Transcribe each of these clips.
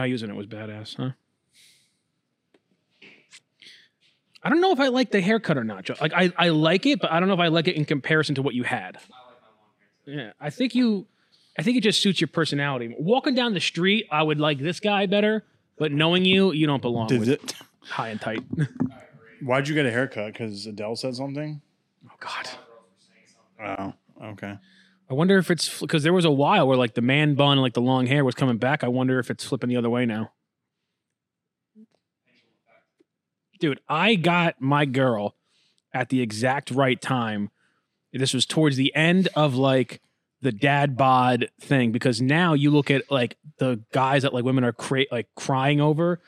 Guy using it was badass, huh? I don't know if I like the haircut or not. Joe. Like I, I like it, but I don't know if I like it in comparison to what you had. Yeah, I think you, I think it just suits your personality. Walking down the street, I would like this guy better, but knowing you, you don't belong Did with it? high and tight. Why'd you get a haircut? Because Adele said something. oh God. Oh, okay. I wonder if it's because there was a while where like the man bun like the long hair was coming back. I wonder if it's flipping the other way now. Dude, I got my girl at the exact right time. This was towards the end of like the dad bod thing because now you look at like the guys that like women are cra- like crying over.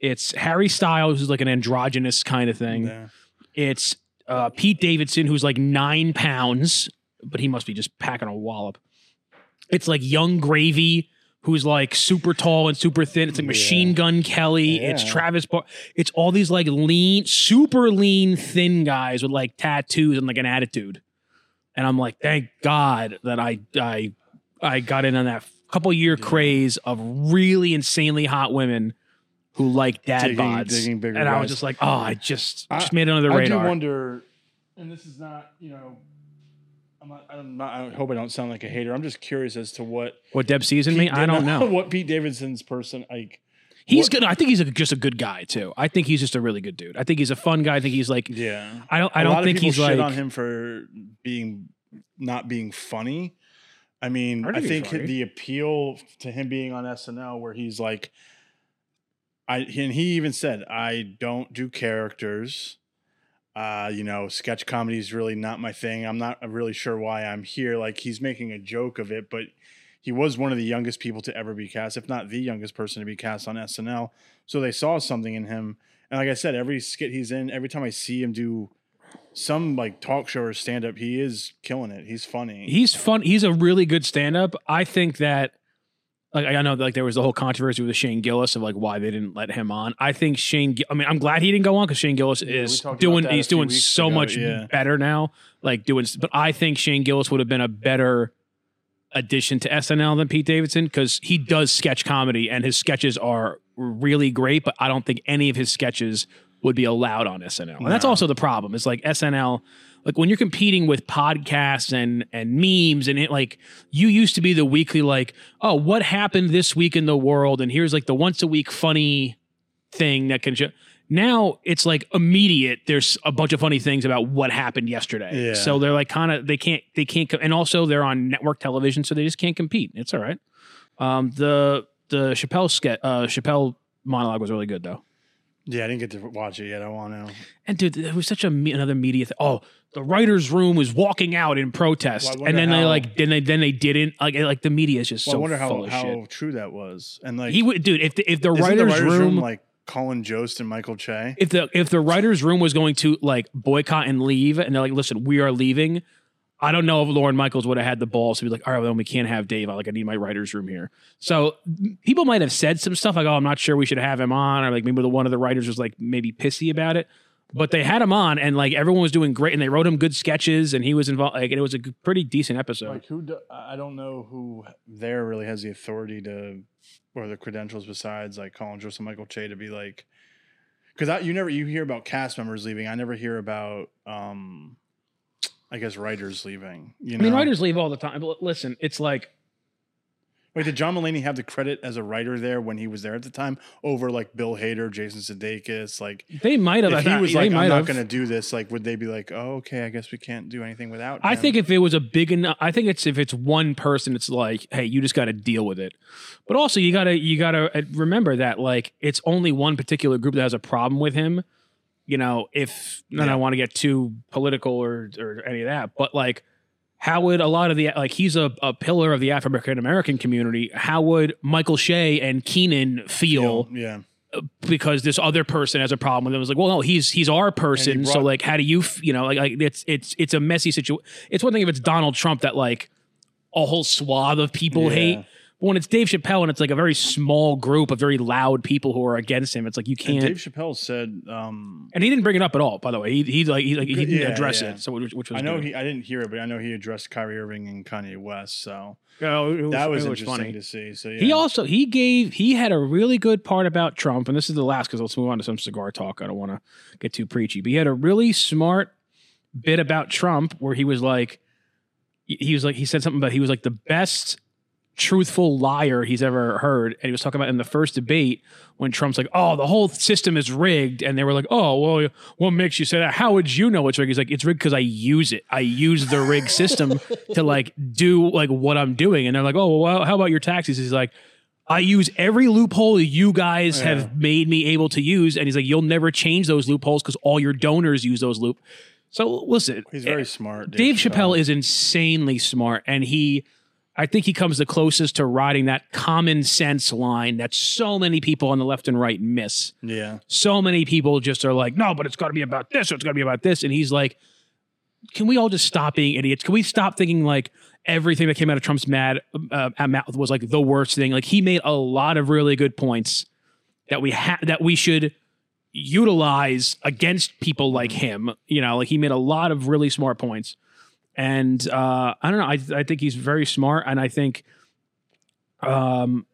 It's Harry Styles who's like an androgynous kind of thing. Yeah. It's uh, Pete Davidson, who's like nine pounds, but he must be just packing a wallop. It's like Yung Gravy, who's like super tall and super thin. It's like Machine Gun Kelly. It's Travis Bar. It's all these like lean, super lean, thin guys with like tattoos and like an attitude. And I'm like, thank God that I I I got in on that couple year craze of really insanely hot women who like dad Digging- bods. digging and I was just like, oh, I just I- just made it under the I radar. do wonder, and this is not, you know, I'm not, I'm not. I hope I don't sound like a hater. I'm just curious as to what what Deb sees in me, I don't know. what Pete Davidson's person like. He's what- good. I think he's a, just a good guy too. I think he's just a really good dude. I think he's a fun guy. I think he's like. Yeah, I don't. I a don't think he's shit like. on him for being not being funny. I mean, I think funny. the appeal to him being on SNL, where he's like, I and he even said, I don't do characters. Uh, you know, sketch comedy is really not my thing. I'm not really sure why I'm here. Like he's making a joke of it, but he was one of the youngest people to ever be cast, if not the youngest person to be cast on SNL. So they saw something in him. And like I said, every skit he's in, every time I see him do some like talk show or stand up, he is killing it. He's funny. He's fun. He's a really good stand-up. I think that. Like I know, like there was the whole controversy with Shane Gillis of like why they didn't let him on. I think Shane. I mean, I'm glad he didn't go on because Shane Gillis is about doing. He's doing so ago, much yeah. better now. Like doing, but I think Shane Gillis would have been a better addition to SNL than Pete Davidson because he does sketch comedy and his sketches are really great. But I don't think any of his sketches would be allowed on SNL. And that's also the problem. It's like SNL, like when you're competing with podcasts and and memes and it like you used to be the weekly like, oh, what happened this week in the world? And here's like the once a week funny thing that can show. Now it's like immediate. There's a bunch of funny things about what happened yesterday. Yeah. So they're like kind of they can't they can't and also they're on network television, so they just can't compete. It's all right. Um, the the Chappelle ske- uh, Chappelle monologue was really good though. Yeah, I didn't get to watch it yet. I want to. And dude, it was such a me- another media. Th- oh, the writers' room was walking out in protest, Well, I and wonder then they how- like then they then they didn't like like the media is just Well, so I wonder full how of how shit. true that was. And like, He would, dude. If the if the isn't writers', the writers' room, room like Colin Jost and Michael Che? if the if the writers' room was going to like boycott and leave, and they're like, listen, we are leaving. I don't know if Lorne Michaels would have had the balls to be like, all right, well, then we can't have Dave. I like, I need my writers' room here. So people might have said some stuff like, oh, I'm not sure we should have him on, or like maybe the one of the writers was like maybe pissy about it. But they had him on, and like everyone was doing great, and they wrote him good sketches, and he was involved. Like, and it was a g- pretty decent episode. Like who? Do, I don't know who there really has the authority to, or the credentials besides like Colin and Michael Che to be like, because you never you hear about cast members leaving. I never hear about, um I guess writers leaving. You I know, mean, writers leave all the time. But listen, it's like Wait, did John Mulaney have the credit as a writer there when he was there at the time over like Bill Hader, Jason Sudeikis? Like, they might have. if he was they like, I'm not going to do this, like, would they be like, oh, okay, I guess we can't do anything without? I him? think if it was a big enough, I think it's if it's one person, it's like, hey, you just got to deal with it. But also, you gotta you gotta uh, remember that like it's only one particular group that has a problem with him. You know, if and I don't want to get too political or or any of that, but like, how would a lot of the like he's a, a pillar of the African American community? How would Michael Che and Kenan feel? yeah, because this other person has a problem with him. It's like, well, no, he's he's our person. so like, how do you, f- you know, like, like it's it's it's a messy situation. It's one thing if it's Donald Trump that like a whole swath of people Yeah. hate, But when it's Dave Chappelle and it's like a very small group of very loud people who are against him, it's like you can't. Dave Chappelle said, um, And he didn't bring it up at all, by the way. He he like he like he didn't Yeah, address yeah. it, so which, which was I know good. he, I didn't hear it, but I know he addressed Kyrie Irving and Kanye West. So Oh, was, that was was interesting funny. to see. So yeah. He also he gave he had a really good part about Trump, and this is the last because let's move on to some cigar talk. I don't want to get too preachy, but he had a really smart bit about Trump where he was like, he was like he said something about he was like the best truthful liar he's ever heard, and he was talking about in the first debate when Trump's like, "Oh, the whole system is rigged," and they were like, "Oh, well, what makes you say that? How would you know it's rigged?" He's like, "It's rigged because I use it. I use the rigged system to like do like what I'm doing." And they're like, "Oh, well, how about your taxes?" He's like. I use every loophole you guys Yeah. have made me able to use, and he's like, "You'll never change those loopholes because all your donors use those loop." So listen, He's very smart. Dave Chappelle is insanely smart, and he, I think he comes the closest to riding that common sense line that so many people on the left and right miss. Yeah. So many people just are like, no, but it's got to be about this, or it's got to be about this, and he's like, can we all just stop being idiots? Can we stop thinking like everything that came out of Trump's mad uh, mouth was like the worst thing? Like he made a lot of really good points that we ha- that we should utilize against people like him. You know, like he made a lot of really smart points. And uh, I don't know. I I think he's very smart, and I think, um,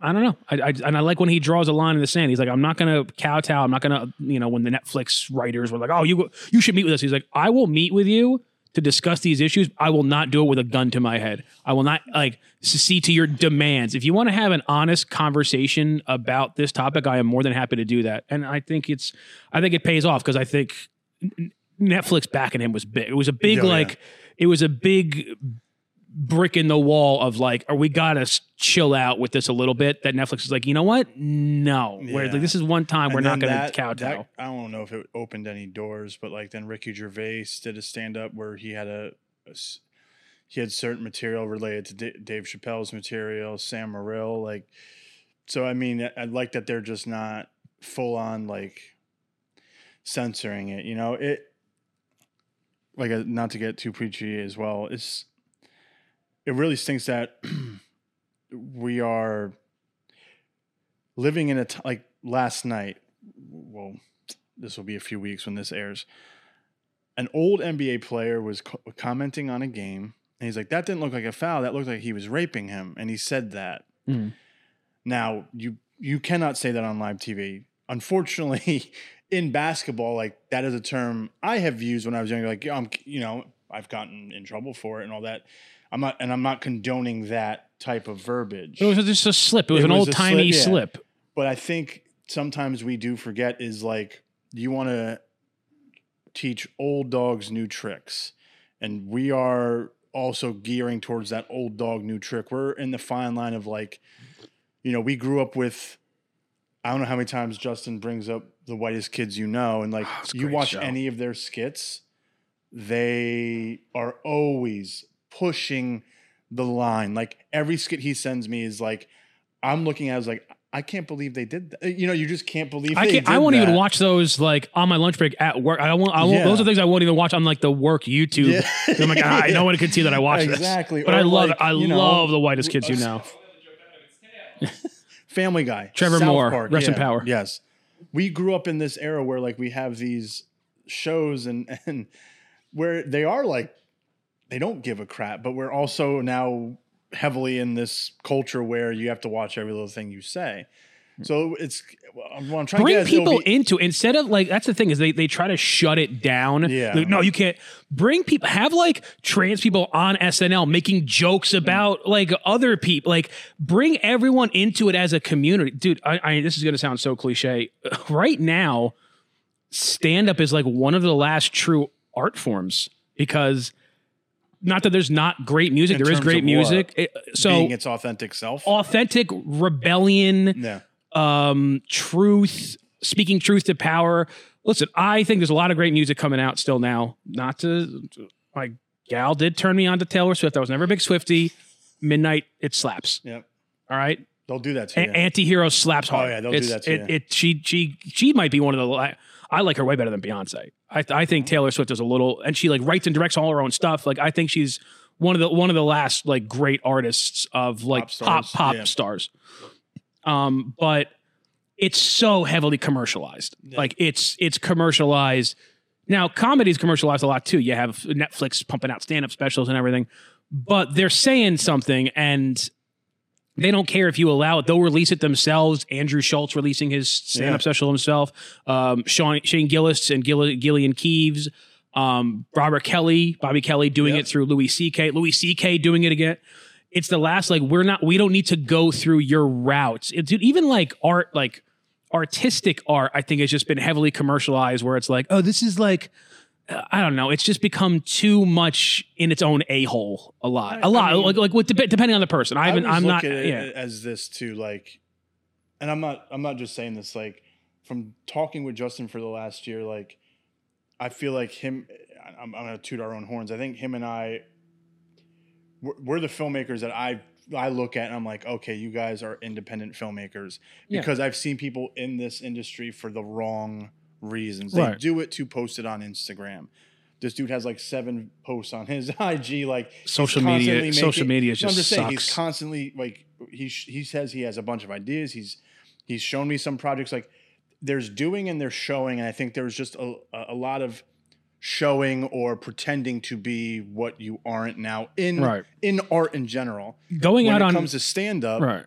I don't know. I, I and I like when he draws a line in the sand. He's like, I'm not gonna kowtow. I'm not gonna, you know, when the Netflix writers were like, oh, you you should meet with us. He's like, I will meet with you to discuss these issues. I will not do it with a gun to my head. I will not like see to your demands. If you want to have an honest conversation about this topic, I am more than happy to do that. And I think it's, I think it pays off because I think Netflix backing him was big. It was a big Oh, yeah. like, it was a big brick in the wall of like, are we gotta chill out with this a little bit? That Netflix is like, you know what? No, where Yeah. like, this is one time we're not gonna that- kowtow. that- I don't know if it opened any doors, but like then Ricky Gervais did a stand up where he had a he had certain material related to D- Dave Chappelle's material, Sam Morril, like. So I mean, I- I like that they're just not full on like censoring it. You know, it like uh, not to get too preachy as well. It's it really stinks that we are living in a t- like last night. Well, this will be a few weeks when this airs. An old NBA player was co- commenting on a game, and he's like, "That didn't look like a foul. That looked like he was raping him." And he said that. Mhm. Now you you cannot say that on live TV. Unfortunately, in basketball, like that is a term I have used when I was younger. Like I'm, you know, I've gotten in trouble for it and all that. I'm not, and I'm not condoning that type of verbiage. It was just a slip. It was It an old timey slip, yeah. slip. but I think sometimes we do forget is like you want to teach old dogs new tricks, and we are also gearing towards that old dog new trick. We're in the fine line of like, you know, we grew up with. I don't know how many times Justin brings up the whitest kids you know, and like Oh, you watch show. any of their skits, they are always pushing the line. Like every skit he sends me is like, I'm looking at it as like, I can't believe they did that. You know, you just can't believe I they can't. I won't even watch those like on my lunch break at work. I don't. I won't. Yeah. Those are things I won't even watch on like the work YouTube. Yeah. I'm like, ah, I know one can see that I watch this. Exactly. But Or I love like, it. I you know, love the whitest kids you us- know. Family Guy, Trevor South Moore, Park, rest in yeah, power. Yes, we grew up in this era where like we have these shows and and where they are like they don't give a crap, but we're also now heavily in this culture where you have to watch every little thing you say. Hmm. So it's what I'm trying to Bring get at is it'll people be- into instead of like that's the thing is they they try to shut it down. Yeah. Like, no, you can't bring people. Have like trans people on SNL making jokes hmm. about like other people. Like bring everyone into it as a community, dude. I, I this is gonna sound so cliche. Right now, stand up is like one of the last true art forms because not that there's not great music. In there is great music. It- so being its authentic self. authentic rebellion yeah. Um, truth, speaking truth to power. Listen, I think there's a lot of great music coming out still now. Not to my gal did turn me on to Taylor Swift. I was never a big Swiftie. Midnight, it slaps. Yep. All right, They'll do that to A- you. Anti-hero slaps hard. Oh, yeah, they'll do that to it, you. it, she, she, she might be one of the. I, I like her way better than Beyonce. I, I think Taylor Swift is a little, and she like writes and directs all her own stuff. Like I think she's one of the one of the last like great artists of like Pop pop pop, yeah. stars. Um, but it's so heavily commercialized. Yeah. Like it's it's commercialized. Now comedy's commercialized a lot too. You have Netflix pumping out stand up specials and everything, but they're saying something and they don't care if you allow it. They'll release it themselves. Andrew Schulz releasing his stand-up Yeah. special himself. Um, Sean, Shane Gillis and Gill- Gillian Keeves. Um, Robert Kelly, Bobby Kelly doing Yep. it through Louis C.K. Louis C.K. doing it again. It's the last. Like we're not. We don't need to go through your routes. It, dude, even like art, like artistic art, I think has just been heavily commercialized. Where it's like, oh, this is like. I don't know. It's just become too much in its own a hole. A lot, a lot. I mean- like, like with dep- depending on the person. I haven't. I'm look not. Yeah. as this too, like, and I'm not. I'm not just saying this. Like, from talking with Justin for the last year, like, I feel like him. I'm, I'm gonna toot our own horns. I think him and I. We're, we're the filmmakers that I I look at and I'm like, okay, you guys are independent filmmakers Yeah. because I've seen people in this industry for the wrong reasons. Right. They do it to post it on Instagram. This dude has like seven posts on his IG. Like Social media- constantly social media No, I'm just just saying he's constantly like he sh- he says he has a bunch of ideas. He's he's shown me some projects. Like there's doing and there's showing, and I think there's just a a lot of showing or pretending to be what you aren't now in Right. in art in general. Going when out it on comes to stand up, right.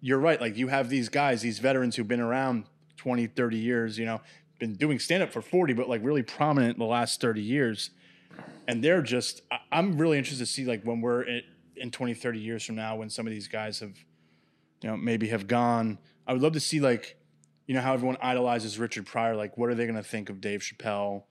you're right. Like you have these guys, these veterans who've been around 20, 30 years, you know, been doing stand up for 40, but like really prominent in the last 30 years. And they're just, I- I'm really interested to see like when we're in, in 20, 30 years from now, when some of these guys have, you know, maybe have gone. I would love to see like, you know, how everyone idolizes Richard Pryor. Like, what are they going to think of Dave Chappelle?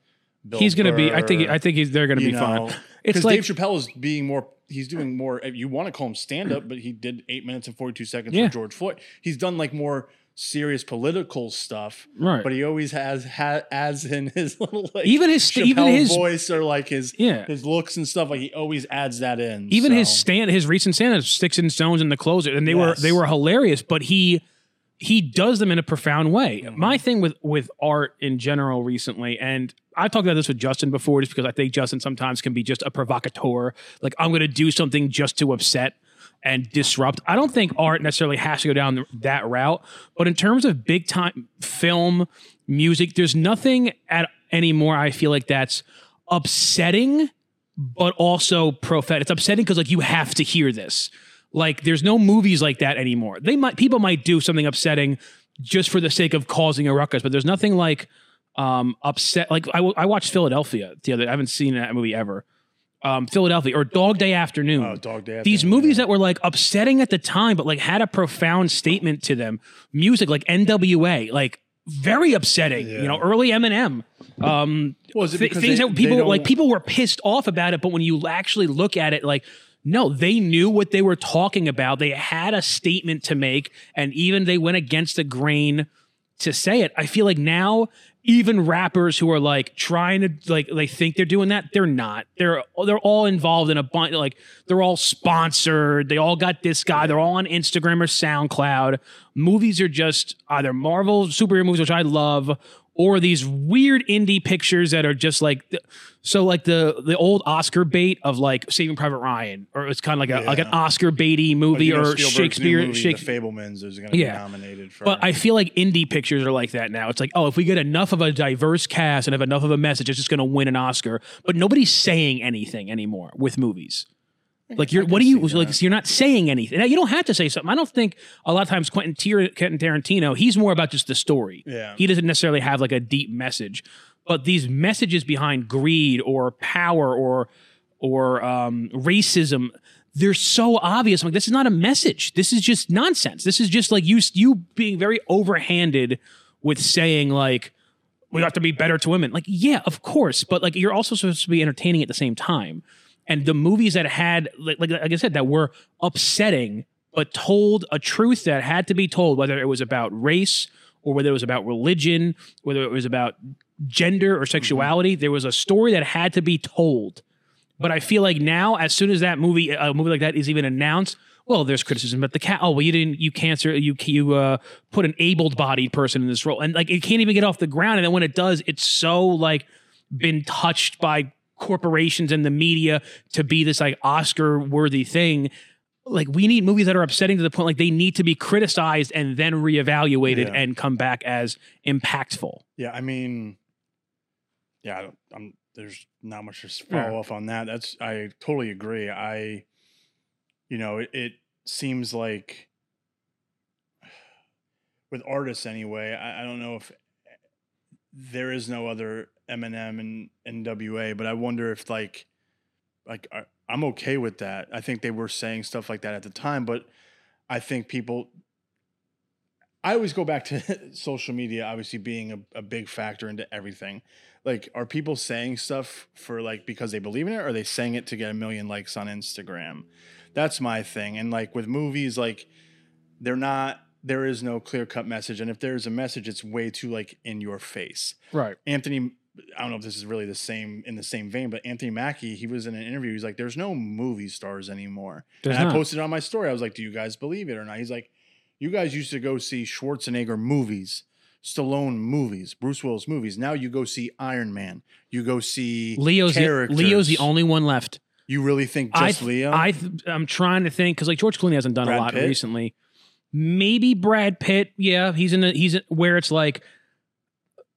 Bill He's going to be. I think. I think he's. They're going to be know? fine. It's like Dave Chappelle is being more. He's doing more. You want to call him stand up, but he did eight minutes and forty two seconds Yeah. for George Floyd. He's done like more serious political stuff, right. but he always has ha, adds in his little like even his st- even his voice or like his yeah. his looks and stuff. Like he always adds that in. Even his stand, his recent stand up sticks and stones in the closer, and they were they were hilarious. But he he does them in a profound way. Mhm. My thing with with art in general recently, and I've talked about this with Justin before, just because I think Justin sometimes can be just a provocateur. Like I'm going to do something just to upset and disrupt. I don't think art necessarily has to go down that route, but in terms of big time film music, there's nothing at anymore. I feel like that's upsetting, but also prophetic. It's upsetting because like you have to hear this. Like there's no movies like that anymore. They might people might do something upsetting just for the sake of causing a ruckus, but there's nothing like um upset. Like I watched Philadelphia the other. I haven't seen that movie ever. Um, Philadelphia or Dog Day Afternoon oh, Dog Day. these movies that were like upsetting at the time, but like had a profound statement to them. Music like NWA, like very upsetting. Yeah. You know, early Eminem. Um, Well, th- things they- that people like people were pissed off about it, but when you actually look at it, like. No, they knew what they were talking about. They had a statement to make, and even they went against the grain to say it. I feel like now even rappers who are like trying to like they think they're doing that, they're not. They're they're all involved in a bunch like they're all sponsored. They all got this guy. They're all on Instagram or SoundCloud. Movies are just either Marvel superhero movies, which I love, or these weird indie pictures that are just like so like the the old Oscar bait of like Saving Private Ryan, or it's kind of like a like an Oscar baity Like, movie you know, or Shakespeare. movie, Shakespeare. The Fabelmans is going to Yeah. be nominated for. But I feel like indie pictures are like that now. It's like, oh, if we get enough of a diverse cast and have enough of a message, it's just going to win an Oscar. But nobody's saying anything anymore with movies. Like you're, what can do you see like? that. You're not saying anything. Now you don't have to say something. I don't think a lot of times Quentin, Tar- Quentin Tarantino, he's more about just the story. Yeah. he doesn't necessarily have like a deep message. But these messages behind greed or power or or um, racism, they're so obvious. I'm like, this is not a message. This is just nonsense. This is just like you you being very overhanded with saying like we have to be better to women. Like, yeah, of course, but like you're also supposed to be entertaining at the same time. And the movies that had like like, like I said that were upsetting but told a truth that had to be told, whether it was about race or whether it was about religion, whether it was about gender or sexuality, there was a story that had to be told. But I feel like now, as soon as that movie, a movie like that is even announced, well, there's criticism but the cat. Oh, well, you didn't, you cancer, you you uh, put an able-bodied person in this role, and like it can't even get off the ground. And then when it does, it's so like been touched by corporations and the media to be this like Oscar worthy thing. Like we need movies that are upsetting to the point like they need to be criticized and then reevaluated Yeah. and come back as impactful. Yeah, I mean, yeah, I don't, I'm there's not much to s- Yeah. follow up on that. That's I totally agree. I, you know, it, it seems like with artists anyway. I, I don't know if eh, there is no other Eminem and NWA, but I wonder if like, like I'm okay with that. I think they were saying stuff like that at the time, but I think people I always go back to social media, obviously being a, a big factor into everything. Like, are people saying stuff for like because they believe in it, or are they saying it to get a million likes on Instagram? That's my thing. And like with movies, like they're not. There is no clear cut message, and if there's a message, it's way too like in your face. Right. Anthony, I don't know if this is really the same in the same vein, but Anthony Mackie, he was in an interview. He's like, "There's no movie stars anymore." There's and not. I posted it on my story. I was like, "Do you guys believe it or not?" He's like, "You guys used to go see Schwarzenegger movies, Stallone movies, Bruce Willis movies. Now you go see Iron Man. You go see Leo's the. Leo's the only one left. You really think I just th- Leo? I th- I'm trying to think because like George Clooney hasn't done Brad a lot Pitt? recently. Maybe Brad Pitt. Yeah, he's in a he's in, where it's like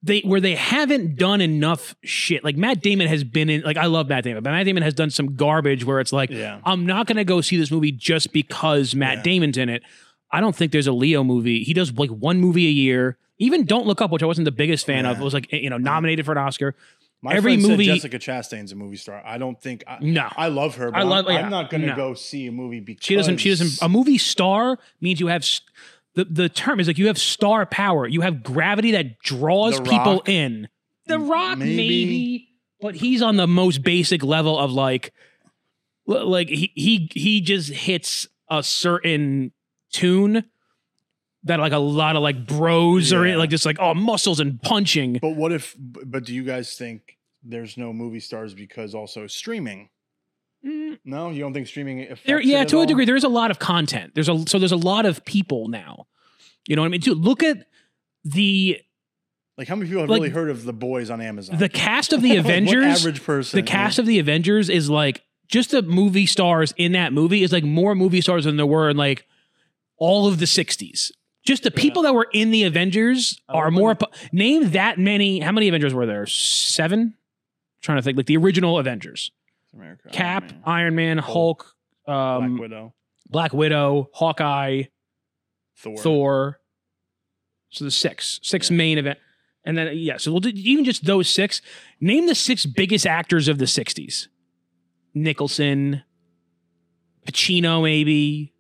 they where they haven't done enough shit. Like Matt Damon has been in. Like I love Matt Damon, but Matt Damon has done some garbage where it's like yeah. I'm not gonna go see this movie just because Matt Yeah. Damon's in it. I don't think there's a Leo movie. He does like one movie a year. Even Don't Look Up, which I wasn't the biggest fan of, Yeah. was like you know nominated for an Oscar. My every movie- said Jessica Chastain's a movie star. I don't think. I, No, I love her. But I I'm- love- I'm, not going to no. go see a movie because She doesn't. She doesn't. A movie star means you have s- the the term is like you have star power. You have gravity that draws The people Rock? in. The Rock, maybe. Maybe. but he's on the most basic level of like, l- like he he he just hits a certain tune that like a lot of like bros are in, Yeah. like just like oh muscles and punching. But what if? But do you guys think there's no movie stars because also streaming? Mm, No, you don't think streaming affects There, yeah, to a all? degree, there is a lot of content. There's a so there's a lot of people now. You know what I mean? Dude, look at the Like how many people have Like, really heard of the boys on Amazon? the cast of the Avengers. average person. the cast of the Avengers is like just the movie stars in that movie is like more movie stars than there were in like all of the 60s. Just the people that were in the Avengers are more. po- Name that many. How many Avengers were there? Seven. trying to think. Like the original Avengers: America, Cap, Iron Man, Hulk, Black um, Widow, Black Widow, Hawkeye, Thor. Thor. So the six, six Yeah. main event, and then yeah. So we'll do even just those six. Name the six biggest actors of the '60s: Nicholson, Pacino, maybe.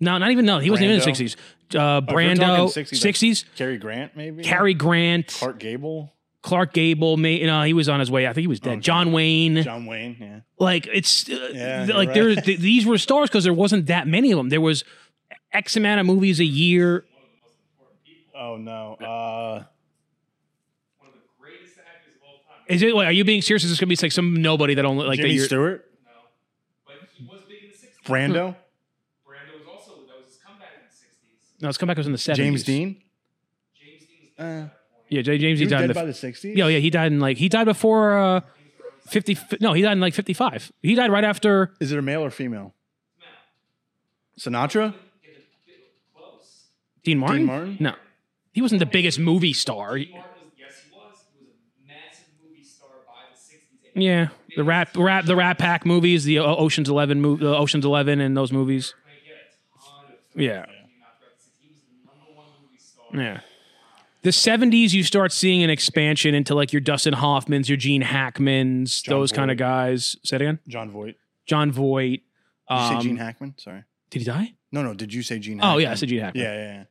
No, not even no. He wasn't even in the Brando. '60s. Uh, if you're talking Brando, 60s, '60s. Cary Grant, maybe. Cary Grant, Clark, Clark Gable, Gable. May, no, he was on his way. I think he was dead. Okay. John Wayne. John Wayne. Yeah. like it's uh, Yeah, like right. there th- these were stars because there wasn't that many of them. There was X amount of movies a year. Oh no. Uh, one of the greatest actors of all time. Is it? Like, are you being serious? Is this gonna be like some nobody that only like that? Jimmy You're, Stewart, No, but he was big in the '60s. Brando, Brando was also that was his comeback in the '60s. no, it's come back. It was in the seventies. James Dean. James Dean was Uh, dead at that point. Yeah, J- James He Dean was died. In the, by the sixties. yeah, yeah, he died in like he died before uh, fifty. No, he died in like fifty five. He died right after. Is it a male or female? Sinatra. get a bit close. Dean Martin? Dean Martin. No, he wasn't the biggest movie star. Dean Martin was yes, he was. He was a massive movie star by the '60s. Yeah, the rap, Rat, the Rat Pack movies, the Ocean's Eleven, mo- the Ocean's Eleven, and those movies. Like, he had a ton of Yeah. films that came out throughout the 60s. He was the number one movie star. Yeah. The 70s, you start seeing an expansion into like your Dustin Hoffmans, your Gene Hackmans, John those kind of guys. Say it again. Jon Voight. Jon Voight. Did you say Um, Gene Hackman? Sorry. Did he die? No, no. Did you say Gene? Hackman? Oh yeah, I said Gene Hackman. Yeah, yeah. yeah.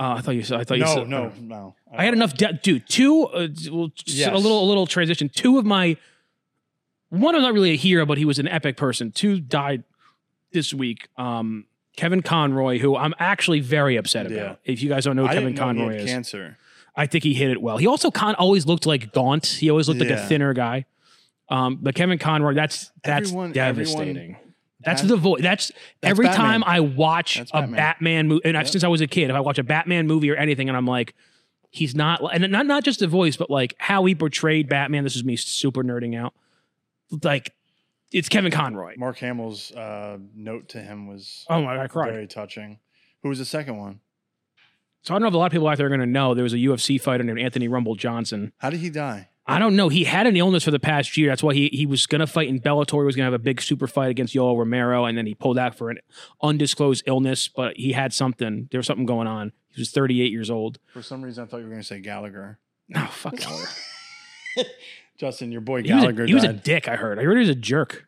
Uh, I thought you said. I thought you No, said. no, no. no. I had enough, de- dude. Two, uh, well, Yes. a little, a little transition. Two of my, one I'm not really a hero, but he was an epic person. Two died this week. Um, Kevin Conroy, who I'm actually very upset about. Yeah. If you guys don't know who I Kevin know Conroy had is, cancer. I think he hit it well. He also con- always looked like gaunt. He always looked like a thinner guy. Um, but Kevin Conroy, that's that's Everyone- devastating. everyone that's the voice. That's, every Batman. time I watch That's a Batman. Batman movie, and I Yep. since I was a kid, if I watch a Batman movie or anything, and I'm like, he's not, and not not just the voice, but like how he portrayed Batman. This is me super nerding out. like it's Kevin Conroy. Mark Hamill's uh, note to him was Oh my god, I cried. very touching. Who was the second one? So I don't know if a lot of people out there are going to know there was a UFC fighter named Anthony Rumble Johnson. How did he die? I don't know. He had an illness for the past year. That's why he he was going to fight in Bellator. He was going to have a big super fight against Yoel Romero, and then he pulled out for an undisclosed illness. But he had something. There was something going on. He was 38 years old. For some reason, I thought you were going to say Gallagher. No, fuck Gallagher. Justin, your boy he was, Gallagher a, he was a dick. I heard. I heard he was a jerk.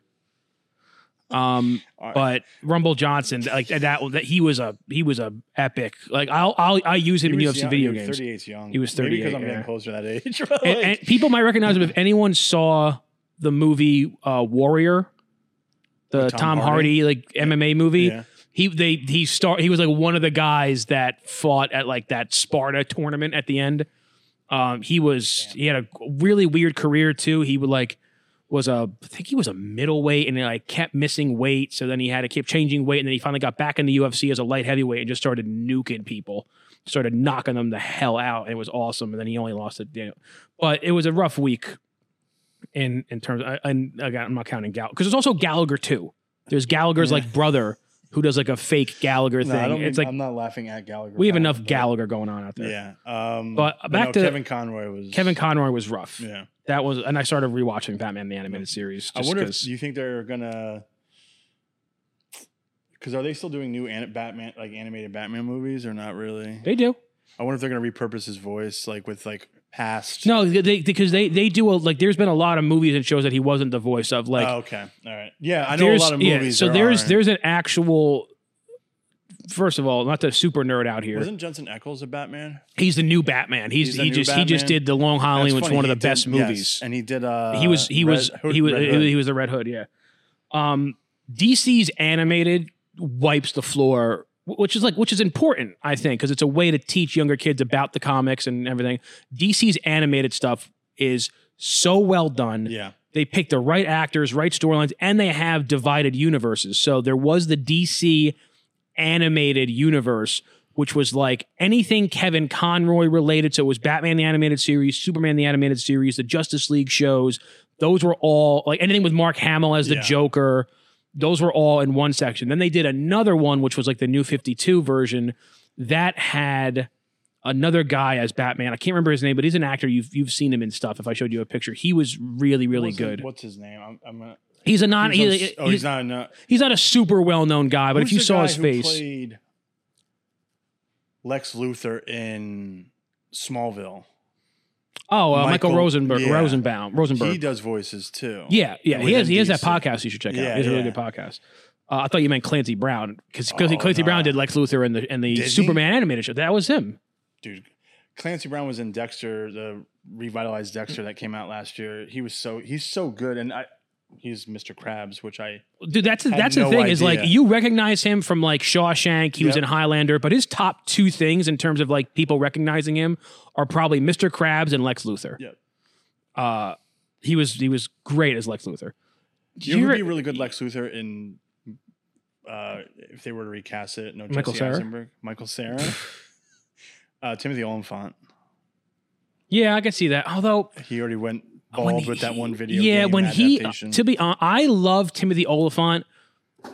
Um, right. but Rumble Johnson, like that, that he was a he was a epic. Like I'll I'll I use him He in UFC young- video he was games. 38's young. He was Maybe because 38, I'm yeah. getting closer to that age. but, and, and people might recognize him if anyone saw the movie uh, Warrior, the Tom, Tom Hardy. Hardy? like MMA movie. yeah. He they he start he was like one of the guys that fought at like that Sparta tournament at the end. Um, he was he had a really weird career too. He would like was a I think he was a middleweight and like kept missing weight. So then he had to keep changing weight and then he finally got back in the UFC as a light heavyweight and just started nuking people, started knocking them the hell out. And it was awesome. And then he only lost it. You know. But it was a rough week in in terms. Of, and again, I'm not counting Gallagher because there's also Gallagher too. There's Gallagher's Yeah. like brother who does like a fake Gallagher No, thing. don't it's mean- like I'm not laughing at Gallagher. we have enough Gallagher going on out there. Yeah. Um, But back no, to- Kevin Conroy was Kevin Conroy was rough. Yeah. That was, and I started rewatching Batman the animated series. I wonder if do you think they're gonna because are they still doing new an- Batman like animated Batman movies or not really? they do. I wonder if they're gonna repurpose his voice like with like past. No, they because they they do a like. There's been a lot of movies and shows that he wasn't the voice of. Like, oh, okay, all right. Yeah, I know a there's lot of yeah, movies. so there there's are. there's an actual. First of all, not to super nerd out here. wasn't Jensen Ackles a Batman? He's the new Batman. He's, He's the he new just he just did the Long Halloween, which is one of he the best did- yes, movies. and he did. Uh, he was he was Hood- he was Red he was the Red Hood. Yeah. Um, DC's animated wipes the floor, which is like which is important, I think, because it's a way to teach younger kids about the comics and everything. DC's animated stuff is so well done. yeah, They pick the right actors, right storylines, and they have divided universes. So there was the DC animated universe, which was like anything Kevin Conroy related. So it was Batman the animated series, Superman the animated series, the Justice League shows. Those were all like anything with Mark Hamill as the Yeah. Joker. Those were all in one section. Then they did another one, which was like the new 52 version that had another guy as Batman. I can't remember his name, but he's an actor. You've you've seen him in stuff. If I showed you a picture, he was really really What's his- good. what's his name? I'm, I'm a, He's a non. he's he- oh, he's, he's not. No, he's not a super well known guy, but if you saw his who face, played Lex Luthor in Smallville. oh, uh, Michael, Michael- Rosenberg, yeah. Rosenbaum, Rosenberg. He does voices too. yeah, yeah, he has he has that podcast you should check out. Yeah, He a really good podcast. Uh, I thought you meant Clancy Brown because Clancy, Oh, Clancy. Brown did Lex Luthor in the in the Did he? Superman animated show. That was him. dude. Clancy Brown was in Dexter, the revitalized Dexter that came out last year. He was so he's so good, and I he's Mr. Krabs, which I Dude, that's that's no the thing is like you recognize him from like Shawshank. He was in Highlander, but his top two things in terms of like people recognizing him are probably Mr. Krabs and Lex Luthor. Yep. Uh, he was he was great as Lex Luthor. You who'd be really good Lex Luthor in uh, if they were to recast it. No, Michael Jesse Cera? Eisenberg, Michael Cera, uh, Timothy Olyphant. yeah, I can see that. Although He already went he- with that one video. Yeah, when he to be hon- I love Timothy Olyphant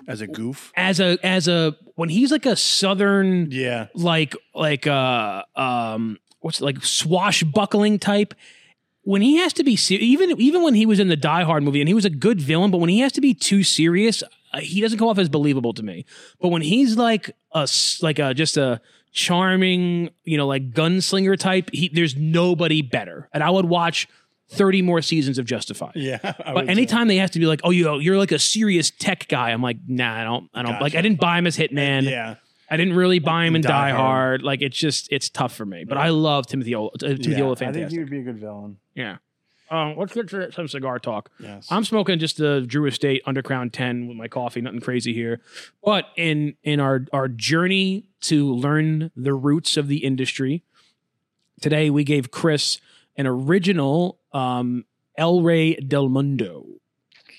as a goof. as a as a when he's like a southern Yeah, like like uh um what's it, like swashbuckling type when he has to be ser- even even when he was in the Die Hard movie and he was a good villain but when he has to be too serious uh, he doesn't come off as believable to me but when he's like a like a just a charming you know like gunslinger type he there's nobody better and I would watch 30 more seasons of Justified yeah. But would too. anytime they have to be like, oh, you you're like a serious tech guy, I'm like, nah, I don't, I don't like. I didn't buy him as Hitman. yeah, I didn't really buy him in Die Die, Hard. Hard. Like it's just it's tough for me. But I love Timothy Ola. Uh, Timothy yeah. Ola, I think he would be a good villain. yeah. Um, let's get to some cigar talk. Yes, I'm smoking just the Drew Estate Undercrown 10 with my coffee. Nothing crazy here. But in in our our journey to learn the roots of the industry, today we gave Chris an original um, El Rey del Mundo.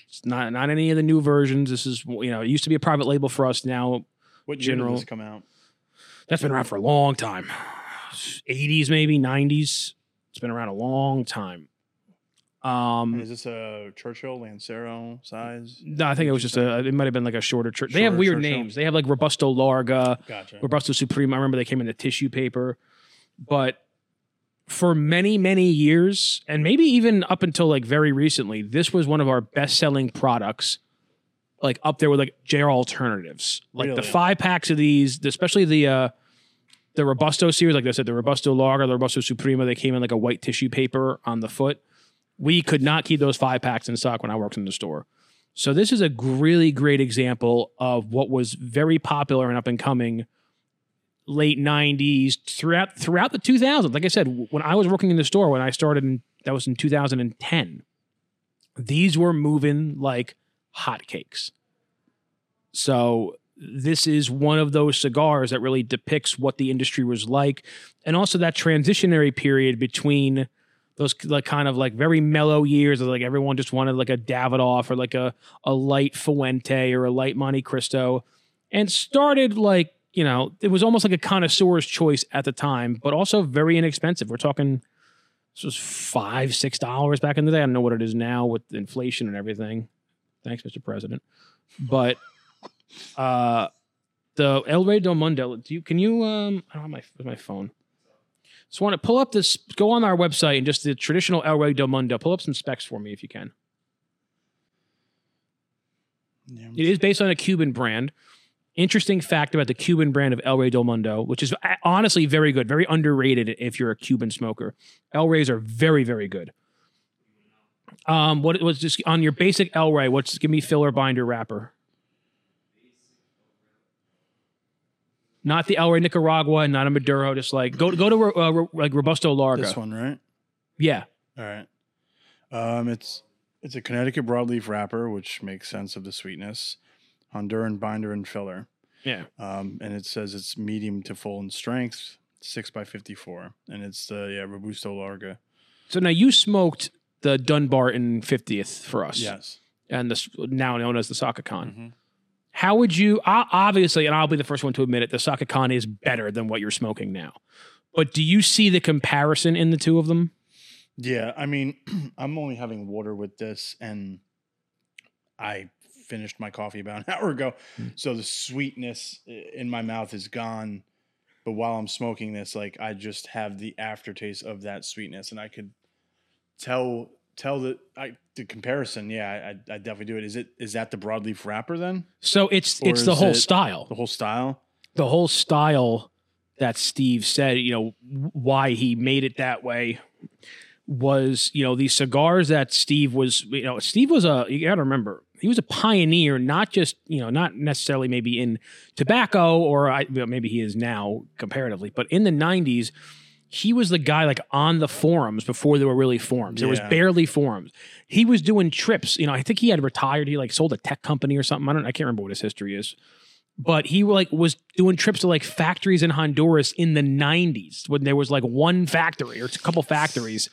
It's not not any of the new versions. This is you know it used to be a private label for us. Now what general- this come out? that's been around for a long time. 80s maybe 90s. It's been around a long time. Um, And is this a Churchill Lancero size? no, I think it was just a. It might have been like a shorter church. They have weird Churchill. names. They have like Robusto Larga, Gotcha. Robusto Supreme. I remember they came in the tissue paper, but for many many years, and maybe even up until like very recently, this was one of our best selling products. Like up there with like JR alternatives, like the five packs of these, especially the uh the Robusto series, like I said, the Robusto Larga, the Robusto Suprema, they came in like a white tissue paper on the foot. We could not keep those five packs in stock when I worked in the store. So this is a really great example of what was very popular and up and coming late 90s throughout throughout the 2000s. Like I said, when I was working in the store when I started in that was in 2010. These were moving like hotcakes. So this is one of those cigars that really depicts what the industry was like and also that transitionary period between those like kind of like very mellow years of like everyone just wanted like a Davidoff or like a a light Fuente or a light Montecristo and started like you know it was almost like a connoisseur's choice at the time but also very inexpensive we're talking this was five six dollars back in the day I don't know what it is now with inflation and everything thanks Mr. President but uh the El Rey del Mundo do you can you um I don't have my my phone just want to pull up this go on our website and just the traditional El Rey del Mundo pull up some specs for me if you can Yeah. It is based on a Cuban brand. Interesting fact about the Cuban brand of El Rey del Mundo, which is honestly very good, very underrated if you're a Cuban smoker. El Reys are very, very good. Um, what was just on your basic El Rey? What's give me filler binder wrapper? Not the El Rey Nicaragua, not a Maduro. Just like go go to uh, like Robusto Larga. This one, right? Yeah, All right. Um, it's it's a Connecticut broadleaf wrapper, which makes sense of the sweetness. Honduran binder and filler. yeah. Um, and it says it's medium to full in strength, six by fifty four, and it's the yeah Robusto Larga. So now you smoked the Dunbarton 50th for us. Yes. and this now known as the Sakakhan. Mhm. How would you obviously, and I'll be the first one to admit it, the Sakakhan is better than what you're smoking now. But do you see the comparison in the two of them? Yeah, I mean, I'm only having water with this, and I finished my coffee about an hour ago, Mm. so the sweetness in my mouth is gone. But while I'm smoking this, like I just have the aftertaste of that sweetness, and I could tell tell the I, the comparison. Yeah, I, I definitely do it. Is it is that the broadleaf wrapper then? So it's Or it's the whole it- style. The whole style. The whole style that Steve said, you know, why he made it that way was, you know, these cigars that Steve was, you know, Steve was a you got to remember, he was a pioneer, not just, you know, not necessarily maybe in tobacco or I, well, maybe he is now comparatively, but in the 90s, he was the guy like on the forums before there were really forums. There was Yeah. barely forums. He was doing trips. You know, I think he had retired. He like sold a tech company or something. I don't. I can't remember what his history is. But he like was doing trips to like factories in Honduras in the '90s when there was like one factory or a couple factories.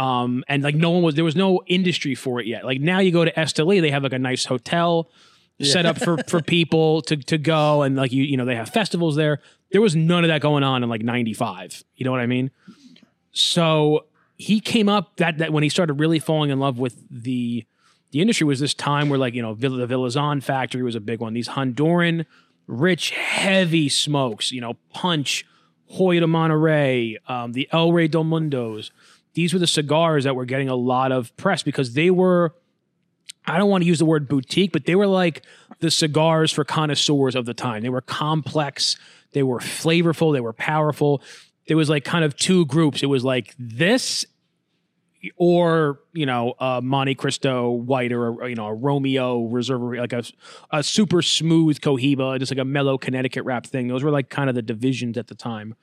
Um, and like no one was there was no industry for it yet. Like now you go to Esteli, they have like a nice hotel set up for for people to to go and like you you know they have festivals there. There was none of that going on in like 95. You know what I mean? So he came up that that when he started really falling in love with the the industry was this time where like you know Villa, the Villazon factory was a big one. These Honduran rich heavy smokes, you know, Punch, Hoy de Monterey, um, the El Rey del Mundos. These were the cigars that were getting a lot of press because they were I don't want to use the word boutique, but they were like the cigars for connoisseurs of the time. They were complex, they were flavorful, they were powerful. There was like kind of two groups. It was like this or, you know, a Montecristo white or, a, you know, a Romeo Reserve, like a, a super smooth Cohiba, just like a mellow Connecticut wrap thing. Those were like kind of the divisions at the time.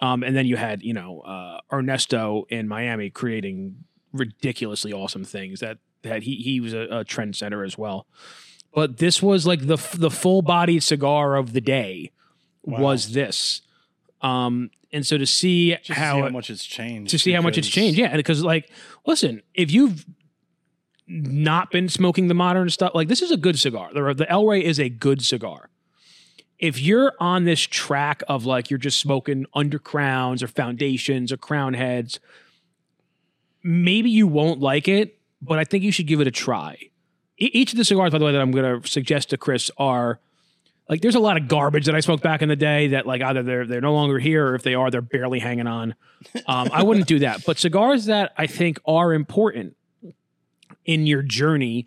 Um, and then you had, you know, uh, Ernesto in Miami creating ridiculously awesome things that that he he was a, a trendsetter as well. But this was like the the full bodied cigar of the day was this. Um, and so to see Just to how, see how much it's changed. to see how much it's changed, yeah, because like listen, if you've not been smoking the modern stuff, like this is a good cigar. The, the El Rey is a good cigar. If you're on this track of like you're just smoking Undercrowns or foundations or Crowned Heads, maybe you won't like it, but I think you should give it a try. E- each of the cigars, by the way, that I'm going to suggest to Chris are like there's a lot of garbage that I smoked back in the day that like either they're they're no longer here or if they are they're barely hanging on. Um, I wouldn't do that. But cigars that I think are important in your journey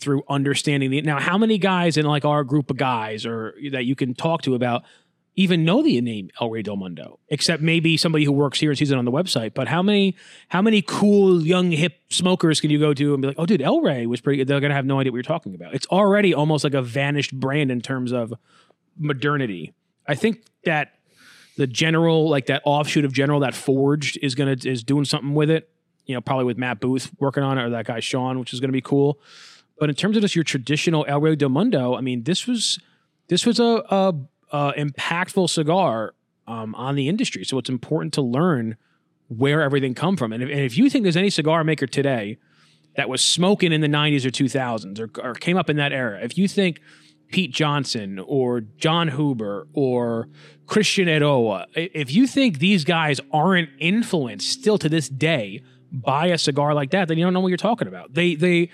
through understanding the now how many guys in like our group of guys or that you can talk to about even know the name El Rey del Mundo, except maybe somebody who works here and sees it on the website. But how many how many cool young hip smokers can you go to and be like, oh dude, El Rey was pretty. They're gonna have no idea what you're talking about. It's already almost like a vanished brand in terms of modernity. I think that the general, like that offshoot of general, that forged is gonna is doing something with it. You know, probably with Matt Booth working on it or that guy Sean, which is gonna be cool. But in terms of just your traditional El Rey del Mundo, I mean, this was this was a, a, a impactful cigar um, on the industry. So it's important to learn where everything come from. And if, and if you think there's any cigar maker today that was smoking in the 90s or 2000s or, or came up in that era, if you think Pete Johnson or Jon Huber or Christian Eiroa, if you think these guys aren't influenced still to this day by a cigar like that, then you don't know what you're talking about. They they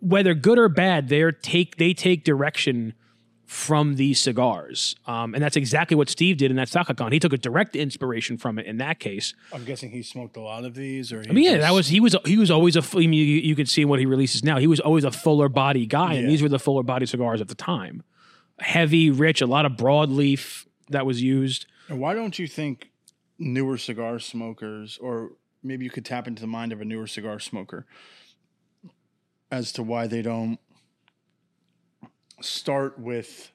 whether good or bad, they take they take direction from these cigars, um, and that's exactly what Steve did in that Sakakhan. He took a direct inspiration from it in that case. I'm guessing he smoked a lot of these, or I mean, yeah, that was he was he was always a. fu- mean, you, you can see what he releases now. He was always a fuller body guy, and these were the fuller body cigars at the time. Heavy, rich, a lot of broadleaf that was used. And why don't you think newer cigar smokers, or maybe you could tap into the mind of a newer cigar smoker, as to why they don't start with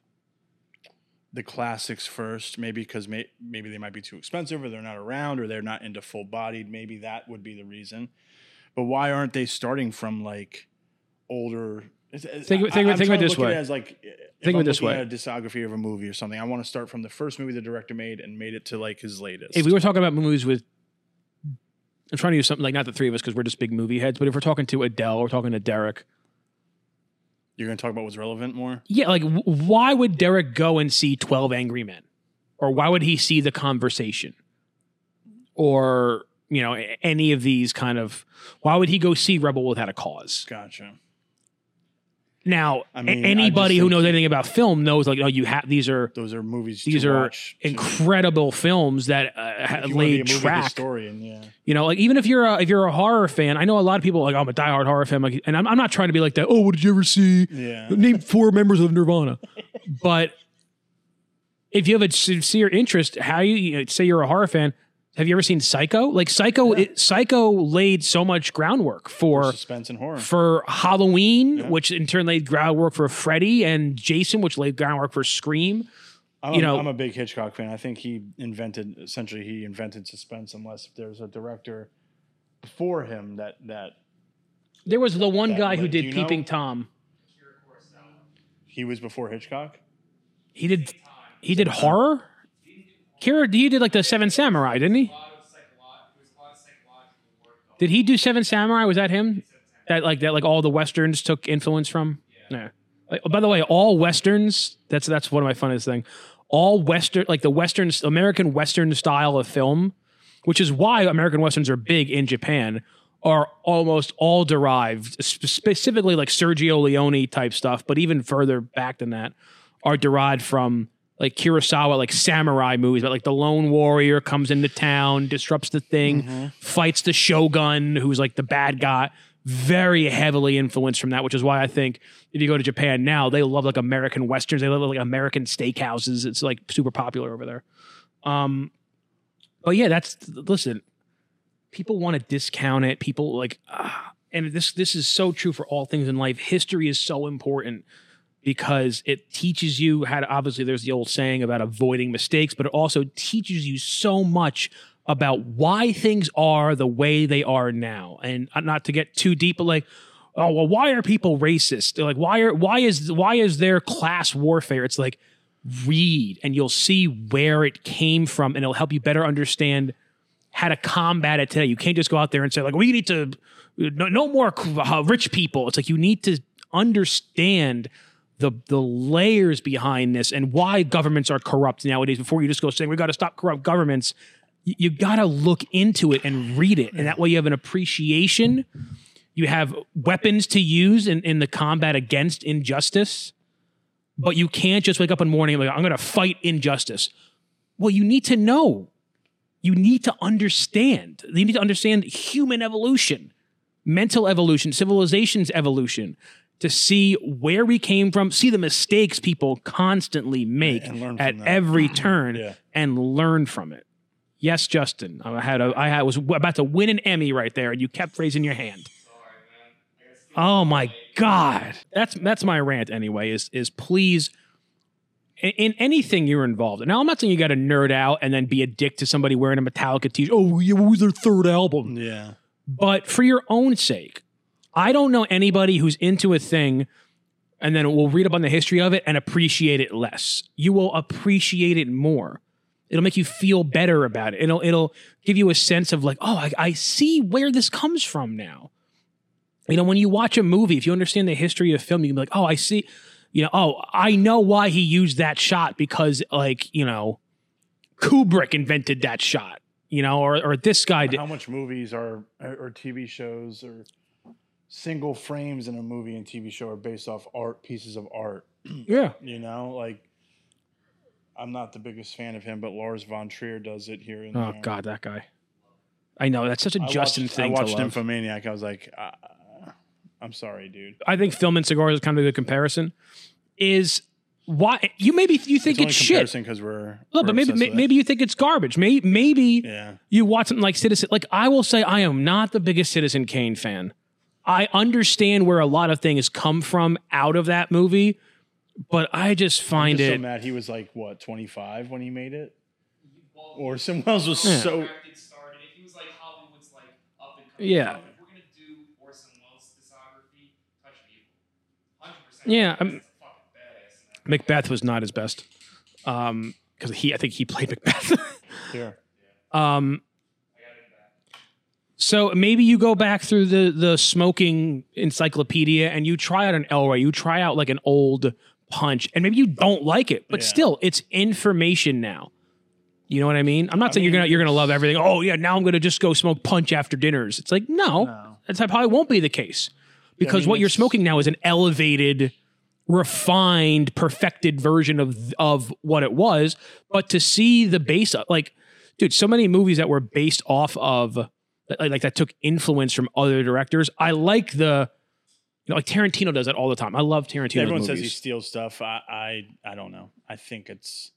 the classics first? Maybe because may, maybe they might be too expensive, or they're not around, or they're not into full bodied. Maybe that would be the reason. But why aren't they starting from like older? Think, Think- think- think of it this way. As like, Think of it this way. At a discography of a movie or something. I want to start from the first movie the director made and made it to like his latest. If we were talking about movies with, I'm trying to use something like not the three of us because we're just big movie heads, but if we're talking to Adele, we're talking to Derek. You're going to talk about what's relevant more. Yeah, like w- why would Derek go and see Twelve Angry Men, or why would he see The Conversation, or you know a- any of these kind of? Why would he go see Rebel Without a Cause? Gotcha. Now, I mean, anybody who knows anything about film knows like oh you have these are Those are movies. these to are watch to- incredible films that uh, ha- if you wanna be a laid track. historian. Yeah. You know, like even if you're a, if you're a horror fan, I know a lot of people like oh, I'm a diehard horror fan, like, and I'm, I'm not trying to be like that. Oh, what did you ever see? Yeah. Name four members of Nirvana. but if you have a sincere interest, how you, you know, say you're a horror fan, have you ever seen Psycho? Like Psycho, it, Psycho laid so much groundwork for Suspense and horror. for Halloween, Yeah. which in turn laid groundwork for Freddy and Jason, which laid groundwork for Scream. I'm, you a- know- I'm a big Hitchcock fan. I think he invented essentially he invented suspense. Unless there's a director before him that that There was the one guy who did you know? Peeping Tom. he was before Hitchcock. He did he did horror. Kira, he did like the Seven Samurai, didn't he? A lot of psycholo- it was a lot of psychological work. though. Did he do Seven Samurai? Was that him? That like that like all the westerns took influence from? Yeah. Like, by the way, all westerns. That's that's one of my funniest thing. All western like the western American western style of film, which is why American westerns are big in Japan, are almost all derived specifically like Sergio Leone type stuff, but even further back than that, are derived from like Kurosawa, like samurai movies, but like the lone warrior comes into town, disrupts the thing, fights the shogun, who's like the bad guy. Very heavily influenced from that, which is why I think if you go to Japan now, they love like American westerns. They love like American steakhouses. It's like super popular over there. Um, but yeah, that's listen. People want to discount it. People like, ah, and this this is so true for all things in life. History is so important because it teaches you how to obviously there's the old saying about avoiding mistakes but it also teaches you so much about why things are the way they are now and uh, not to get too deep but like oh well why are people racist They're like why are why is why is there class warfare it's like read and you'll see where it came from and it'll help you better understand how to combat it today. You can't just go out there and say like, we need to no, no more uh, rich people. It's like you need to understand the the layers behind this and why governments are corrupt nowadays before you just go saying we got to stop corrupt governments you, you got to look into it and read it. And that way you have an appreciation. You have weapons to use in, in the combat against injustice. But you can't just wake up in the morning and like, I'm going to fight injustice. Well, you need to know. You need to understand. You need to understand human evolution, mental evolution, civilization's evolution, to see where we came from, see the mistakes people constantly make at that. every turn, Yeah. and learn from it. Yes, Justin, I had a, I was about to win an Emmy right there, and you kept raising your hand. Sorry, man. I gotta skip Oh my god. That's that's my rant anyway. Is is please in, in anything you're involved. in. Now I'm not saying you got to nerd out and then be a dick to somebody wearing a Metallica t-shirt. Oh, yeah, what was their third album? Yeah. But for your own sake, I don't know anybody who's into a thing and then will read up on the history of it and appreciate it less. You will appreciate it more. It'll make you feel better about it. It'll it'll give you a sense of like, oh, I, I see where this comes from now. You know, when you watch a movie, if you understand the history of film, you can be like, oh, I see. You know, oh, I know why he used that shot because, like, you know, Kubrick invented that shot. You know, or or this guy did. How much movies are or TV shows or single frames in a movie and TV show are based off art pieces of art. Yeah. You know, like I'm not the biggest fan of him, but Lars von Trier does it here and Oh there. God, that guy. I know that's such a I Justin watched, thing I watched. Nymphomaniac. I was like, uh, I'm sorry, dude. I think film and cigars is kind of a good comparison. Is why you maybe you think it's it's, shit. because we're, Look, but maybe may- maybe you think it's garbage. Maybe maybe yeah. you watch something like Citizen. Like I will say, I am not the biggest Citizen Kane fan. I understand where a lot of things come from out of that movie, but I just I'm find just so it. mad he was like what 25 when he made it, Well, Orson Welles was Yeah. so. started. If was like Hollywood's like up and coming. Yeah. If we're gonna do Orson Welles' discography, touch of. Hundred percent. Yeah, I'm- fucking badass. in that. Macbeth was not his best, um, because he I think he played Macbeth. Here, um, I got it back. So maybe you go back through the the smoking encyclopedia and you try out an Elroy, you try out like an old punch, and maybe you don't like it, but Yeah. still, it's information now. You know what I mean? I'm not I saying you're gonna you're gonna love everything. Oh yeah, now I'm gonna just go smoke punch after dinners. It's like no, No. that's that probably won't be the case because mean, what you're smoking now is an elevated, refined, perfected version of of what it was. But to see the base like, dude, so many movies that were based off of like, that took influence from other directors. I like the, you know, like Tarantino does that all the time. I love Tarantino everyone movies. says he steals stuff. I, I I don't know. I think it's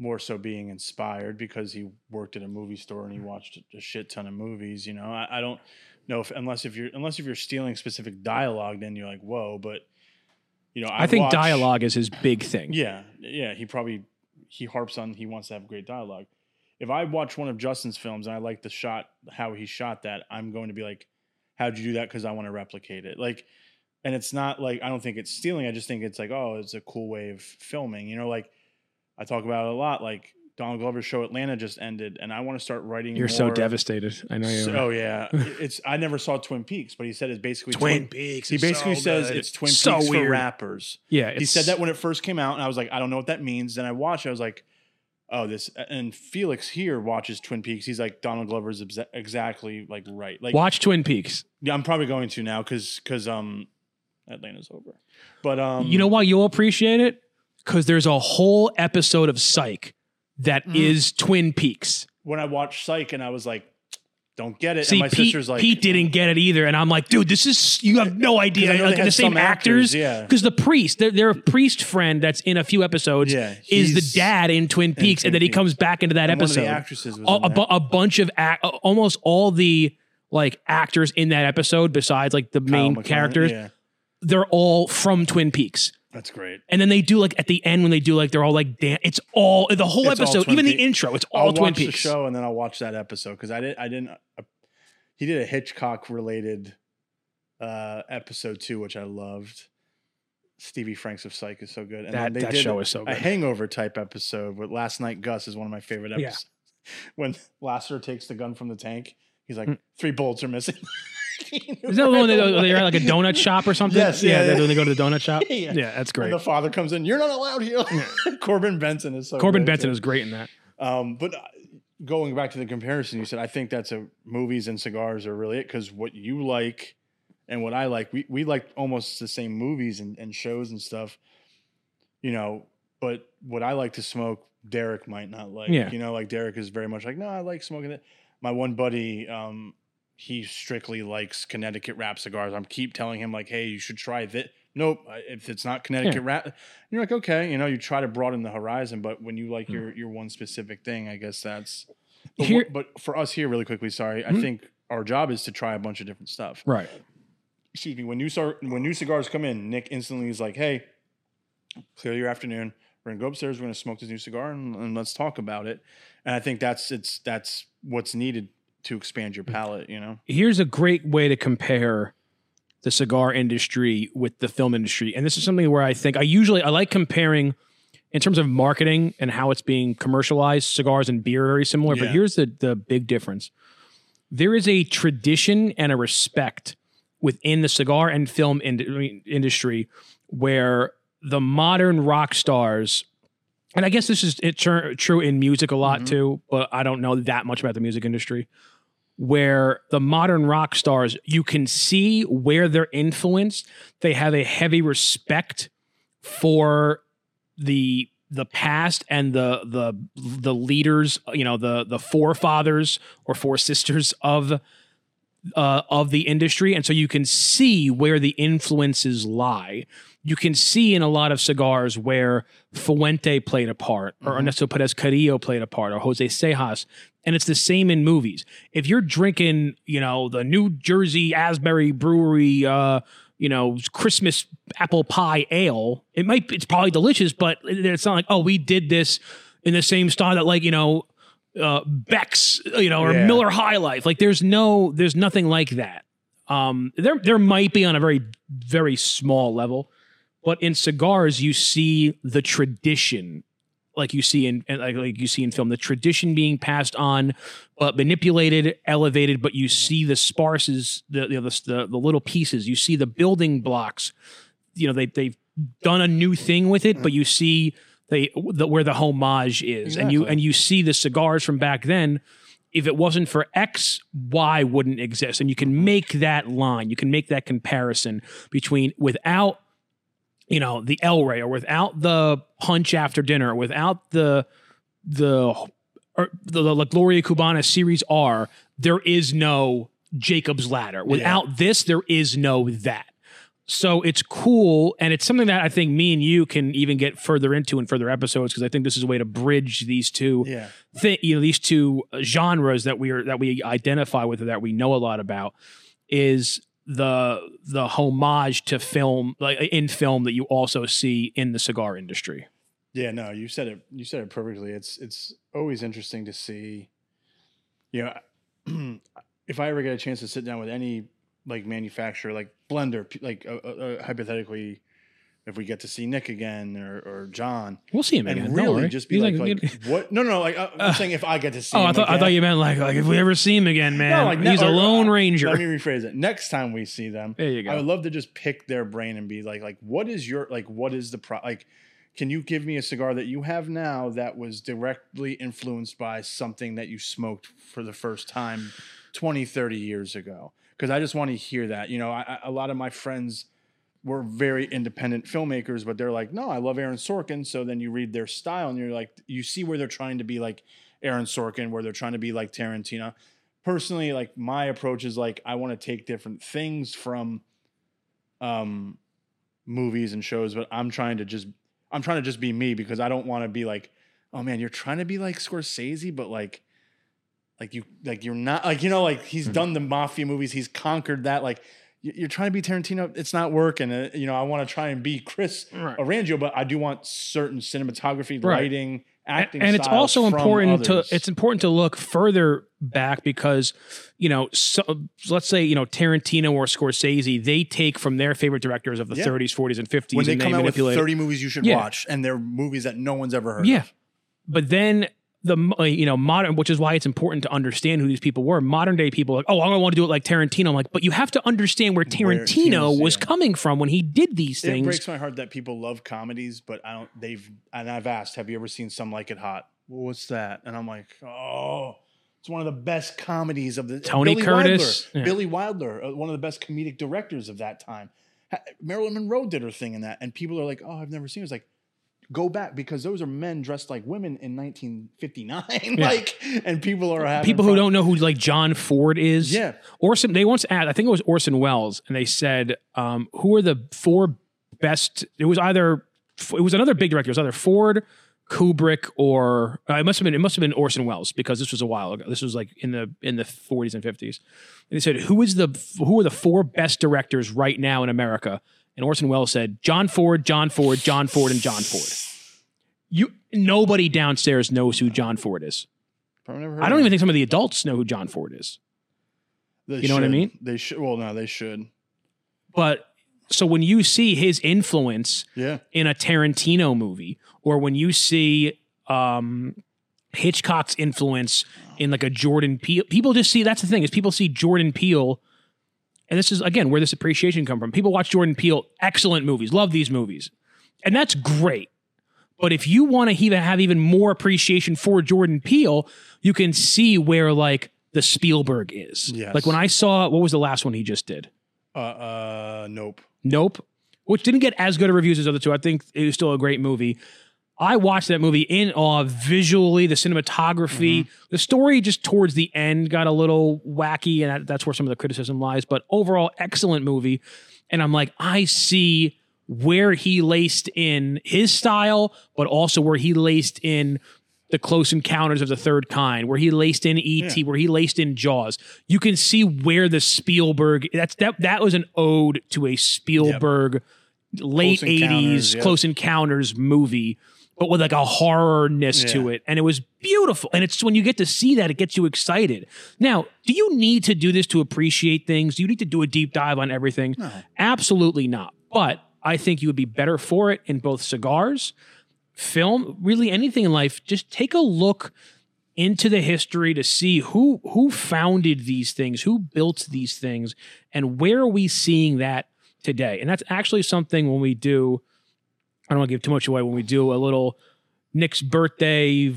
more so being inspired because he worked at a movie store and he watched a shit ton of movies. You know, I, I don't know if unless if you're unless if you're stealing specific dialogue, then you're like whoa. But you know, I I'd think watch- dialogue is his big thing. Yeah, yeah. He probably he harps on he wants to have great dialogue. If I watch one of Justin's films and I like the shot, how he shot that, I'm going to be like, "How'd you do that?" Because I want to replicate it. Like, and it's not like I don't think it's stealing. I just think it's like, oh, it's a cool way of filming. You know, like I talk about it a lot. Like Donald Glover's show Atlanta just ended, and I want to start writing. You're so devastated. I know you. So- are. oh yeah, it's I never saw Twin Peaks, but he said it's basically Twin Peaks. He basically says it's Twin So Peaks weird. for rappers Yeah, he said that when it first came out, and I was like, I don't know what that means. Then I watched, it, I was like, oh, this. And Felix here watches Twin Peaks. He's like, Donald Glover's exa- exactly like right. Like, Watch Twin Peaks. yeah, I'm probably going to now because because um, Atlanta's over. But um, you know why you'll appreciate it? Because there's a whole episode of Psych that is Mm. Twin Peaks. when I watched Psych, and I was like, don't get it. See, and my Pete, sister's like, Pete didn't get it either, and I'm like, dude, this is you have no idea. Like, the same actors, actors, yeah. Because the priest, their their priest friend that's in a few episodes, Yeah, is the dad in Twin Peaks, and Twin then he Peaks. comes back into that and episode. actresses a, in a, a bunch of act, almost all the like actors in that episode, besides like the Kyle main MacLachlan, characters, Yeah, they're all from Twin Peaks. That's great. And then they do like at the end when they do like they're all like dan- it's all the whole It's all episode, Twin even the intro, it's all I'll Twin watch the Peaks. show and then I'll watch that episode because I didn't. I didn't. Uh, he did a Hitchcock related uh, episode too, which I loved. Stevie Franks of Psych is so good, and That- then they that did show a, is so a good. Hangover type episode with Last Night Gus is one of my favorite Yeah. episodes. When Lassiter takes the gun from the tank, he's like, Mm. three bullets are missing. Is that the one they, they're at like a donut shop or something? Yes, yeah. yeah, that's yeah. when they go to the donut shop. Yeah. yeah, that's And great. the father comes in, you're not allowed here. Corbin Bernsen is so Corbin Bernsen too. is great in that. Um, but uh, going back to the comparison, you said I think that's a movies and cigars are really it because what you like and what I like, we we like almost the same movies and, and shows and stuff, you know. But what I like to smoke, Derek might not like. Yeah. You know, like Derek is very much like, no, I like smoking it. My one buddy, um, he strictly likes Connecticut wrap cigars. I'm keep telling him like, hey, you should try this. Nope, if it's not Connecticut wrap, you're like, okay, you know, you try to broaden the horizon, but when you like your your one specific thing, I guess that's. But, Here- but for us here, really quickly, sorry, I Mhm. think our job is to try a bunch of different stuff. Right. Excuse me. When new start, when new cigars come in, Nick instantly is like, hey, clear your afternoon. We're gonna go upstairs. We're gonna smoke this new cigar and, and let's talk about it. And I think that's it's that's what's needed to expand your palate. You know. here's a great way to compare the cigar industry with the film industry and this is something where i think i usually i like comparing in terms of marketing and how it's being commercialized cigars and beer are very similar but here's the the big difference there is a tradition and a respect within the cigar and film ind- industry where the modern rock stars and i guess this is it, tr- true in music a lot Mhm. too but i don't know that much about the music industry where the modern rock stars you can see where they're influenced. They have a heavy respect for the the past and the the the leaders you know the the forefathers or foresisters of uh, of the industry. And so you can see where the influences lie you can see in a lot of cigars where Fuente played a part, or Mhm. Ernesto Perez Carrillo played a part, or Jose Sejas. and it's the same in movies. If you're drinking, you know, the New Jersey Asbury Brewery, uh, you know, Christmas apple pie ale, it might it's probably delicious, but it's not like oh we did this in the same style that like you know uh, Beck's, you know, or Yeah. Miller High Life. Like there's no there's nothing like that. Um, there there might be on a very very small level, but in cigars you see the tradition. Like you see in like, like you see in film the tradition being passed on but manipulated elevated but you mm-hmm. see the sparses the you know, the, the the little pieces. You see the building blocks. You know they they've done a new thing with it but mm. you see they the, where the homage is. And you and you see the cigars from back then. If it wasn't for X, Y wouldn't exist. And you can mm-hmm. make that line, you can make that comparison between without, you know, the El Rey or without the punch after dinner, without the the or the, the La Gloria Cubana Series R, there is no Jacob's Ladder. Without this, there is no that. So it's cool, and it's something that I think me and you can even get further into in further episodes because I think this is a way to bridge these two Yeah. thi- you know these two uh, genres that we are that we identify with or that we know a lot about is the the homage to film like in film that you also see in the cigar industry. Yeah, no, you said it. You said it perfectly. It's it's always interesting to see. You know, if I ever get a chance to sit down with any like manufacturer, like blender, like uh, uh, uh, hypothetically, if we get to see Nick again or or John, We'll see him and again. really worry. just be He's like, like, what? No, no, like uh, I'm Uh, saying if I get to see. oh, I him thought I again- thought you meant like like if we ever see him again, man. No, like, he's a lone ranger. Let me rephrase it. Next time we see them, there you go. I would love to just pick their brain and be like, like, what is your like, what is the pro like? Can you give me a cigar that you have now that was directly influenced by something that you smoked for the first time 20, 30 years ago? Because I just want to hear that. You know, I, I- a lot of my friends were very independent filmmakers, but they're like, no, I love Aaron Sorkin. So then you read their style and you're like, you see where they're trying to be like Aaron Sorkin, where they're trying to be like Tarantino. Personally, like my approach is like I want to take different things from um movies and shows, but I'm trying to just I'm trying to just be me because I don't want to be like, oh man, you're trying to be like Scorsese, but like like you like you're not like you know like he's Mhm. done the mafia movies, he's conquered that like you're trying to be Tarantino, it's not working. Uh, you know, I want to try and be Chris Right. Arangio, but I do want certain cinematography, Right. lighting, acting, and it's also important to it's important to look further back because you know so, let's say you know Tarantino or Scorsese they take from their favorite directors of the Yeah. 30s 40s and 50s when they and come they out with 30 movies you should Yeah. watch, and they're movies that no one's ever heard. Yeah. of. but then the you know modern, which is why it's important to understand who these people were. Modern day people are like, oh, I want to do it like Tarantino. I'm like, but you have to understand where Tarantino Tarantino's- was yeah. coming from when he did these things. It breaks my heart that people love comedies, but I don't. They've and I've asked, have you ever seen Some Like It Hot? Well, what's that? And I'm like, oh, it's one of the best comedies of the Tony Billy Curtis, Wilder, yeah. Billy Wilder, uh, one of the best comedic directors of that time. Marilyn Monroe did her thing in that, and people are like, oh, I've never seen. it. It's like. Go back because those are men dressed like women in 1959. like, and people are having people who fun. don't know who like John Ford is. Yeah. Orson. They once asked. I think it was Orson Welles, and they said, um, "Who are the four best?" It was either it was another big director. It was either Ford, Kubrick, or uh, it must have been it must have been Orson Welles because this was a while ago. This was like in the in the 40s and 50s. And they said, "Who is the who are the four best directors right now in America?" And Orson Welles said, "John Ford, John Ford, John Ford, and John Ford." You nobody downstairs knows who John Ford is. Never heard I don't even think some of the adults know who John Ford is. They you know what I mean? They should. Well, no, they should. But so when you see his influence Yeah. in a Tarantino movie, or when you see um, Hitchcock's influence in like a Jordan Peele, people just see that's the thing is people see Jordan Peele, and this is again where this appreciation come from. People watch Jordan Peele, excellent movies, love these movies, and that's great. But if you want to even have even more appreciation for Jordan Peele, you can see where like the Spielberg is. Yes. Like when I saw what was the last one he just did? Uh, uh, nope. Nope. Which didn't get as good a reviews as the other two. I think it was still a great movie. I watched that movie in awe visually, the cinematography, mm-hmm. the story just towards the end got a little wacky, and that, that's where some of the criticism lies. But overall, excellent movie. And I'm like, I see where he laced in his style, but also where he laced in the Close Encounters of the Third Kind, where he laced in E.T., Yeah. where he laced in Jaws. You can see where the Spielberg that's that that was an ode to a Spielberg late Close eighties yep. Close Encounters movie, but with like a horrorness to it, and it was beautiful. And it's when you get to see that, it gets you excited. Now, do you need to do this to appreciate things? Do you need to do a deep dive on everything? No. Absolutely not. But I think you would be better for it in both cigars, film, really anything in life. Just take a look into the history to see who who founded these things, who built these things, and where are we seeing that today? And that's actually something when we do. I don't want to give too much away when we do a little Nick's birthday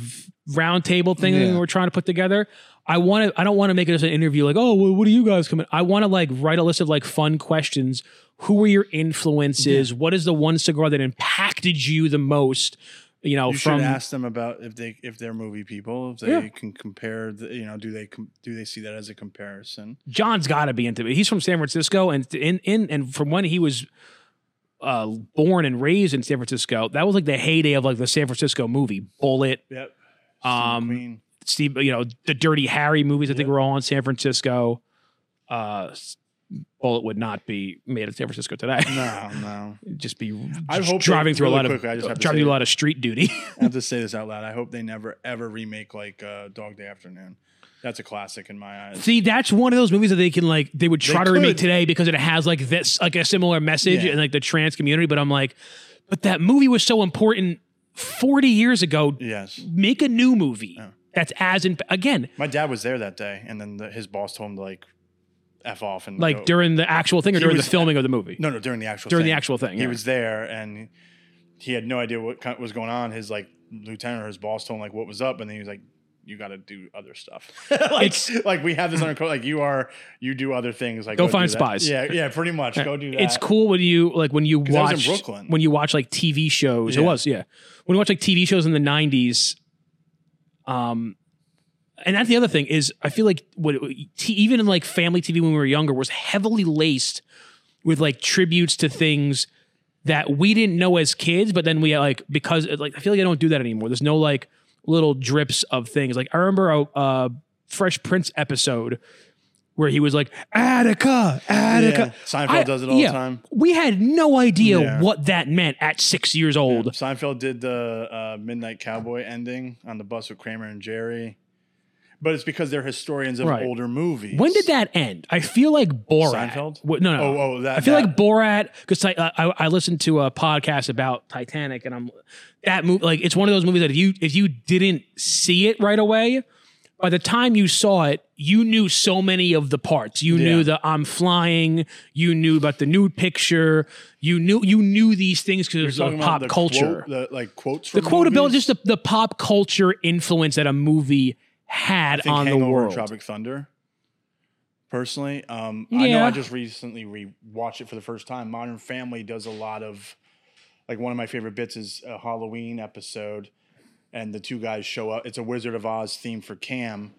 roundtable thing Yeah. we're trying to put together. I want to. I don't want to make it as an interview like, oh, well, what do you guys come in? I want to like write a list of like fun questions. Who were your influences? What is the one cigar that impacted you the most? You know, You from should ask them about if they if they're movie people if they Yeah. can compare. The, you know, do they do they see that as a comparison? John's got to be into it. He's from San Francisco, and in in and from when he was uh, born and raised in San Francisco, that was like the heyday of like the San Francisco movie Bullitt, Yep. Um, Steve, you know, the Dirty Harry movies. I think were all in San Francisco. Uh, Bullitt would not be made in San Francisco today. No, no. Just be I hope driving through a really lot quickly, I just of driving through a lot of street duty. I have to say this out loud. I hope they never ever remake like uh, Dog Day Afternoon. That's a classic in my eyes. See, that's one of those movies that they can like they would try They to remake could. today because it has like this like a similar message Yeah. in like the trans community. But I'm like, but that movie was so important 40 years ago. Yes. Make a new movie that's as in again My dad was there that day, and then the, his boss told him to like f off and like go. during the actual thing or during was- the filming of the movie. no no during the actual during thing. the actual thing. he yeah. was there and he had no idea what kind- was going on. His like lieutenant or his boss told him like what was up, and then he was like, "You got to do other stuff." like, It's- like we have this under like you are you do other things like Go do find spies. Yeah, yeah, pretty much. Go do that. It's cool when you like when you 'Cause that was in watch Brooklyn. when you watch like TV shows. It was yeah. When you watch like TV shows in the '90s, um, and that's the other thing is I feel like what t- even in like family TV when we were younger was heavily laced with like tributes to things that we didn't know as kids, but then we like because like I feel like I don't do that anymore. There's no like little drips of things. Like I remember a, a Fresh Prince episode where he was like Attica, Attica. Yeah, Seinfeld I- does it all yeah, the time. We had no idea Yeah. what that meant at six years old. Seinfeld did the uh, Midnight Cowboy ending on the bus with Kramer and Jerry. But it's because they're historians of Right. older movies. When did that end? I feel like Borat. Seinfeld? No, no. Oh, oh, that- I feel that- like Borat because I, I I listened to a podcast about Titanic and I'm that movie like it's one of those movies that if you if you didn't see it right away, by the time you saw it, you knew so many of the parts. You knew Yeah. the I'm flying. You knew about the nude picture. You knew you knew these things because You're of about pop the culture. quote- the like quotes. the from quotability, movies? just the, the pop culture influence that a movie had on the Hangover and world. Tropic Thunder. Personally, um, I know I just recently re-watched it for the first time. Modern Family does a lot of, like one of my favorite bits is a Halloween episode, and the two guys show up. It's a Wizard of Oz theme for Cam,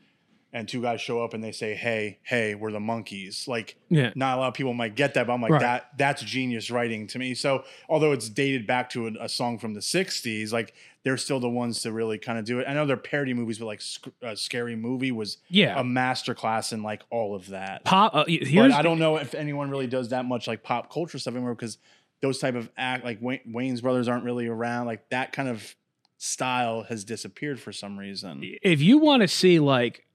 and two guys show up and they say, "Hey, hey, we're the monkeys." Like, Yeah. not a lot of people might get that, but I'm like, Right. that that's genius writing to me. So, although it's dated back to a, a song from the '60s, like they're still the ones to really kind of do it. I know they're parody movies, but like Sc- uh, Scary Movie was Yeah. a masterclass in like all of that. Pop. Uh, But I don't know if anyone really does that much like pop culture stuff anymore because those type of act like Wayne, Wayans brothers aren't really around. Like that kind of style has disappeared for some reason. if you want to see like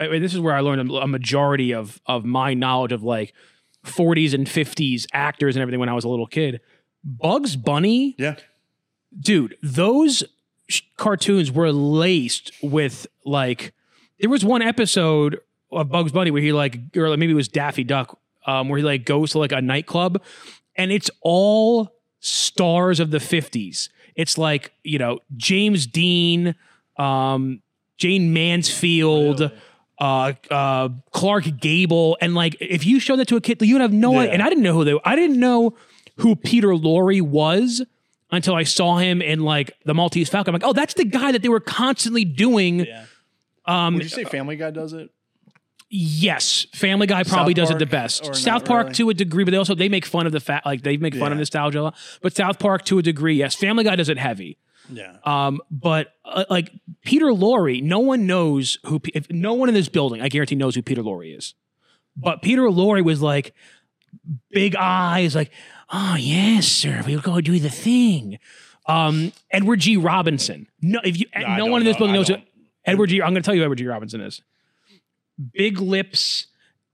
I mean, this is where I learned a a majority of of my knowledge of like 40s and 50s actors and everything when I was a little kid. Bugs Bunny, Yeah, dude, those sh- cartoons were laced with like there was one episode of Bugs Bunny where he like or maybe it was Daffy Duck um where he like goes to like a nightclub and it's all stars of the 50s. It's like, you know, James Dean, um Jayne Mansfield, Really? uh, uh, Clark Gable, and like if you show that to a kid, you would have no Yeah. idea. And I didn't know who they. Were. I didn't know who Peter Lorre was until I saw him in like the Maltese Falcon. I'm like, oh, that's the guy that they were constantly doing. yeah. Um, Would you say Family Guy does it? yes, Family Guy probably South does it the best. South Park really? to a degree, but they also they make fun of the fact like they make fun of nostalgia a lot. But South Park to a degree, yes. Family Guy does it heavy. Yeah. Um, but uh, like Peter Lorre, no one knows who. If no one in this building, I guarantee, knows who Peter Lorre is. But Peter Lorre was like big eyes, like, oh yes, sir, we'll go do the thing. Um, Edward G. Robinson. No, if you, I no one in this know. building knows who. Edward G. I'm going to tell you who Edward G. Robinson is. Big lips.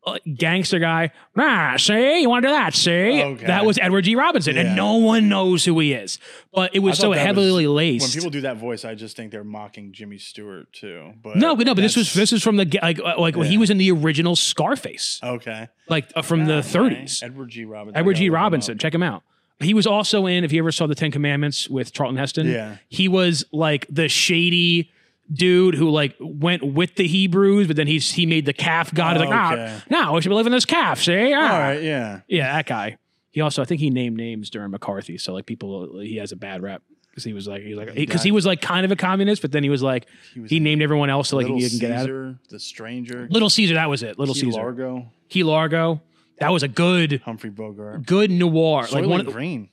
Uh, Gangster guy, ah, see, you want to do that? See, Okay. that was Edward G. Robinson, and no one knows who he is. But it was so heavily was- laced. When people do that voice, I just think they're mocking Jimmy Stewart too. But No, but no, but this was this is from the like uh, like when he was in the original Scarface, okay. like uh, from the Okay. 30s. Edward G. Robinson. Edward G. gotta him Robinson, check him out. He was also in if you ever saw the Ten Commandments with Charlton Heston. Yeah. he was like the shady dude who like went with the Hebrews, but then he's he made the calf god. He's like, Okay. nah, no, we should be living this calf. See, ah. All right. Yeah. yeah, that guy. He also, I think he named names during McCarthy, so like people, he has a bad rap because he was like, he was like, because he, got- was like kind of a communist, but then he was like, He was he named everyone else so like he can get out. of Caesar, The Stranger, Little Caesar, that was it. Little Key Caesar. Largo, Key Largo. That was a good, Humphrey Bogart, good noir. like one, of the- Green.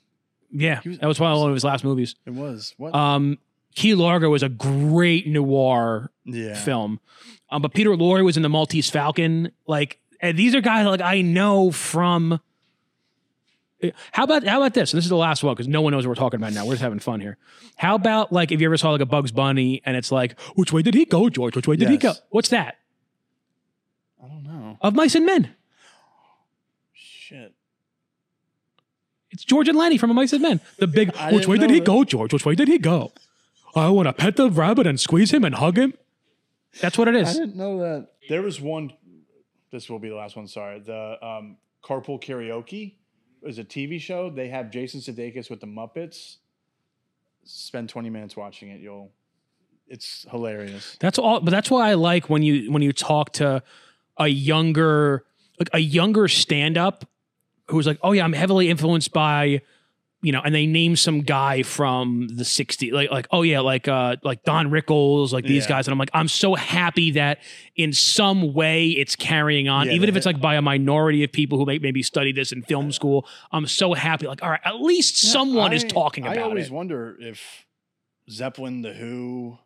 yeah, was- that was one of his last movies. It was what? Um, Key Largo was a great noir yeah. film. Um, but Peter Lorre was in the Maltese Falcon. Like, and these are guys like I know from. How about how about this? And this is the last one because no one knows what we're talking about now. We're just having fun here. How about like if you ever saw like a Bugs Bunny and it's like, which way did he go, George? Which way did he go? What's that? I don't know. Of Mice and Men. Shit. It's George and Lenny from A Mice and Men. The big, which way did he go, George? Which way did he go? I want to pet the rabbit and squeeze him and hug him. That's what it I is. didn't know that. There was one. This will be the last one. Sorry. The um, Carpool Karaoke is a TV show. They have Jason Sudeikis with the Muppets. Spend twenty minutes watching it. You'll. It's hilarious. That's all, but that's why I like when you when you talk to a younger like a younger stand up who's like, oh yeah, I'm heavily influenced by, you know, and they name some guy from the '60s, like like oh yeah, like uh like Don Rickles, like these Yeah. guys, and I'm like, I'm so happy that in some way it's carrying on, Yeah, even if it's like by a minority of people who may, maybe study this in film school. I'm so happy, like all right, at least someone is I- talking I always it. wonder if Zeppelin, the Who,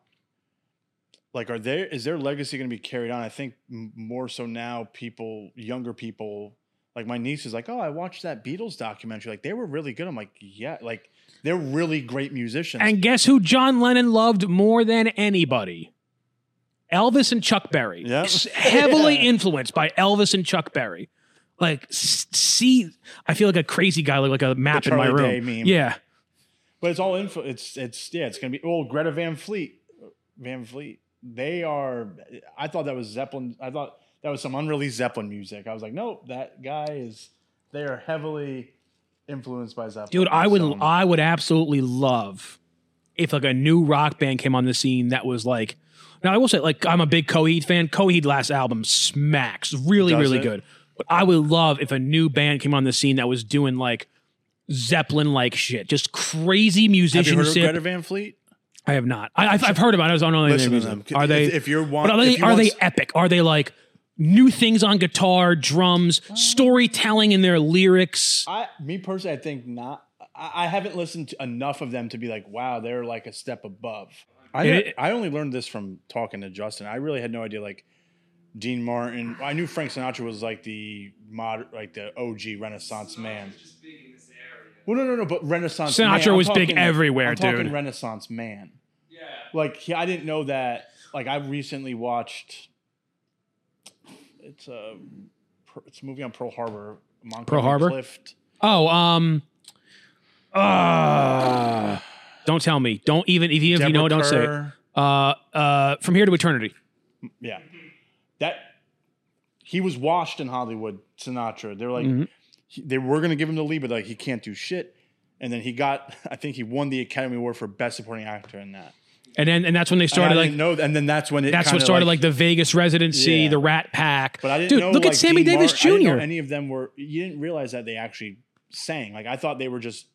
like, are there is their legacy going to be carried on? I think more so now. People, younger people, like my niece is like, "Oh, I watched that Beatles documentary. Like, they were really good." I'm like, "Yeah, like they're really great musicians." And guess who John Lennon loved more than anybody? Elvis and Chuck Berry. Yep. Heavily Yeah. influenced by Elvis and Chuck Berry. Like, see, I feel like a crazy guy, like, like a map in my room. Day meme. Yeah. But it's all info. It's it's yeah. It's gonna be. Oh, Greta Van Fleet. Van Fleet. They are. I thought that was Zeppelin. I thought that was some unreleased Zeppelin music. I was like, nope. That guy is. They are heavily influenced by Zeppelin. Dude, I would So, I would absolutely love if like a new rock band came on the scene that was like now I will say like I'm a big Coheed fan. Coheed last album smacks. Really, really it? good. But I would love if a new band came on the scene that was doing like Zeppelin like shit. Just crazy have you heard of Greta Van Fleet? I have not. I, I've, I've heard about it. I don't know Listen to them. Are they? If, you're one, are they? you Are they epic? Are they like new things on guitar, drums, storytelling in their lyrics? I, me personally, I think not. I, I haven't listened to enough of them to be like, wow, they're like a step above. I It- I only learned this from talking to Justin. I really had no idea. Like Dean Martin, I knew Frank Sinatra was like the mod, like the OG Renaissance man. It's just big in this area. Well, no, no, no, but Renaissance. Sinatra man, I'm was big everywhere, I'm talking dude. Renaissance man. Yeah. Like he, I didn't know that. Like I recently watched. It's a it's a movie on Pearl Harbor. Montgomery Pearl Harbor? Clift. Oh, um, uh, don't tell me. Don't even if you, if you know, don't say it. Uh, uh, from here to eternity. Yeah. That he was washed in Hollywood, Sinatra. They were like Mhm. he- they were going to give him the lead but like he can't do shit. And then he got I think he won the Academy Award for best supporting actor in that. And then and that's when they started I like didn't know and then that's when it that's what started like, the Vegas residency, Yeah. the Rat Pack. But I didn't Dude, know look like, at Sammy Dean Davis Martin- I didn't know Jr. any of them were you didn't realize that they actually sang. Like I thought they were just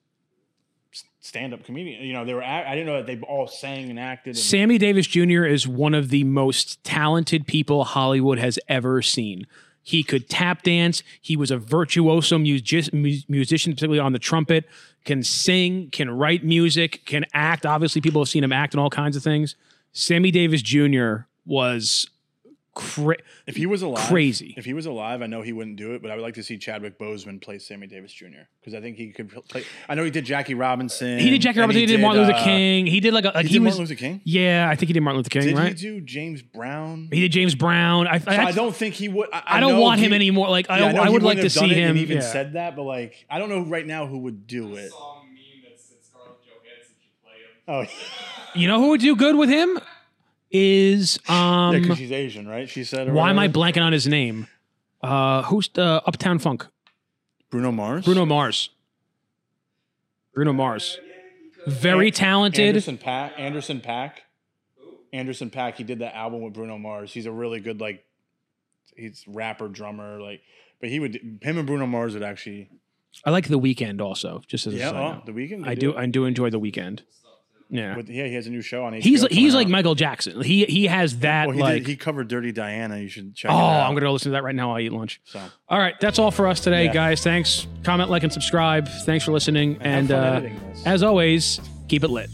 stand-up comedian. You know, they were I didn't know that they all sang and acted and, Sammy Davis Jr. is one of the most talented people Hollywood has ever seen. He could tap dance. He was a virtuoso music- musician, particularly on the trumpet. Can sing, can write music, can act. Obviously, people have seen him act in all kinds of things. Sammy Davis Jr. was cra- If he was alive, Crazy. If he was alive, I know he wouldn't do it, but I would like to see Chadwick Boseman play Sammy Davis Jr. because I think he could play. I know he did Jackie Robinson. he did Jackie Robinson. He, did Martin Luther uh, King. He did like a like He, he, did was. Martin Luther King. yeah, I think he did Martin Luther King. Did right? he do James Brown? He did James Brown. I, So I, I don't think he would. I, I don't know want him anymore. Like I, Yeah, don't, I would like to see him. And even yeah. said that, but like I don't know right now who would do it. saw meme that said Scarlett Johansson should play him. Oh, You know who would do good with him? Is um yeah, because she's Asian, right? She said. why am I blanking on his name? Uh who's the Uptown Funk? Bruno Mars. Bruno Mars. Bruno Mars. Very An- talented. Anderson .Paak. Anderson .Paak. Anderson .Paak. He did that album with Bruno Mars. He's a really good like. He's rapper, drummer, like. But he would. Him and Bruno Mars would actually. I like the Weeknd also, just as a Yeah. side Oh, note. the Weeknd. I do I do enjoy the Weeknd. Yeah. But yeah, he has a new show on HBO. He's he's coming like out. Michael Jackson. He he has that Well, he, like did, he covered Dirty Diana. You should check. Oh, it out. I'm gonna go listen to that right now while I eat lunch. So All right, that's all for us today, Yeah. guys. Thanks. Comment, like, and subscribe. Thanks for listening. have And uh, as always, keep it lit.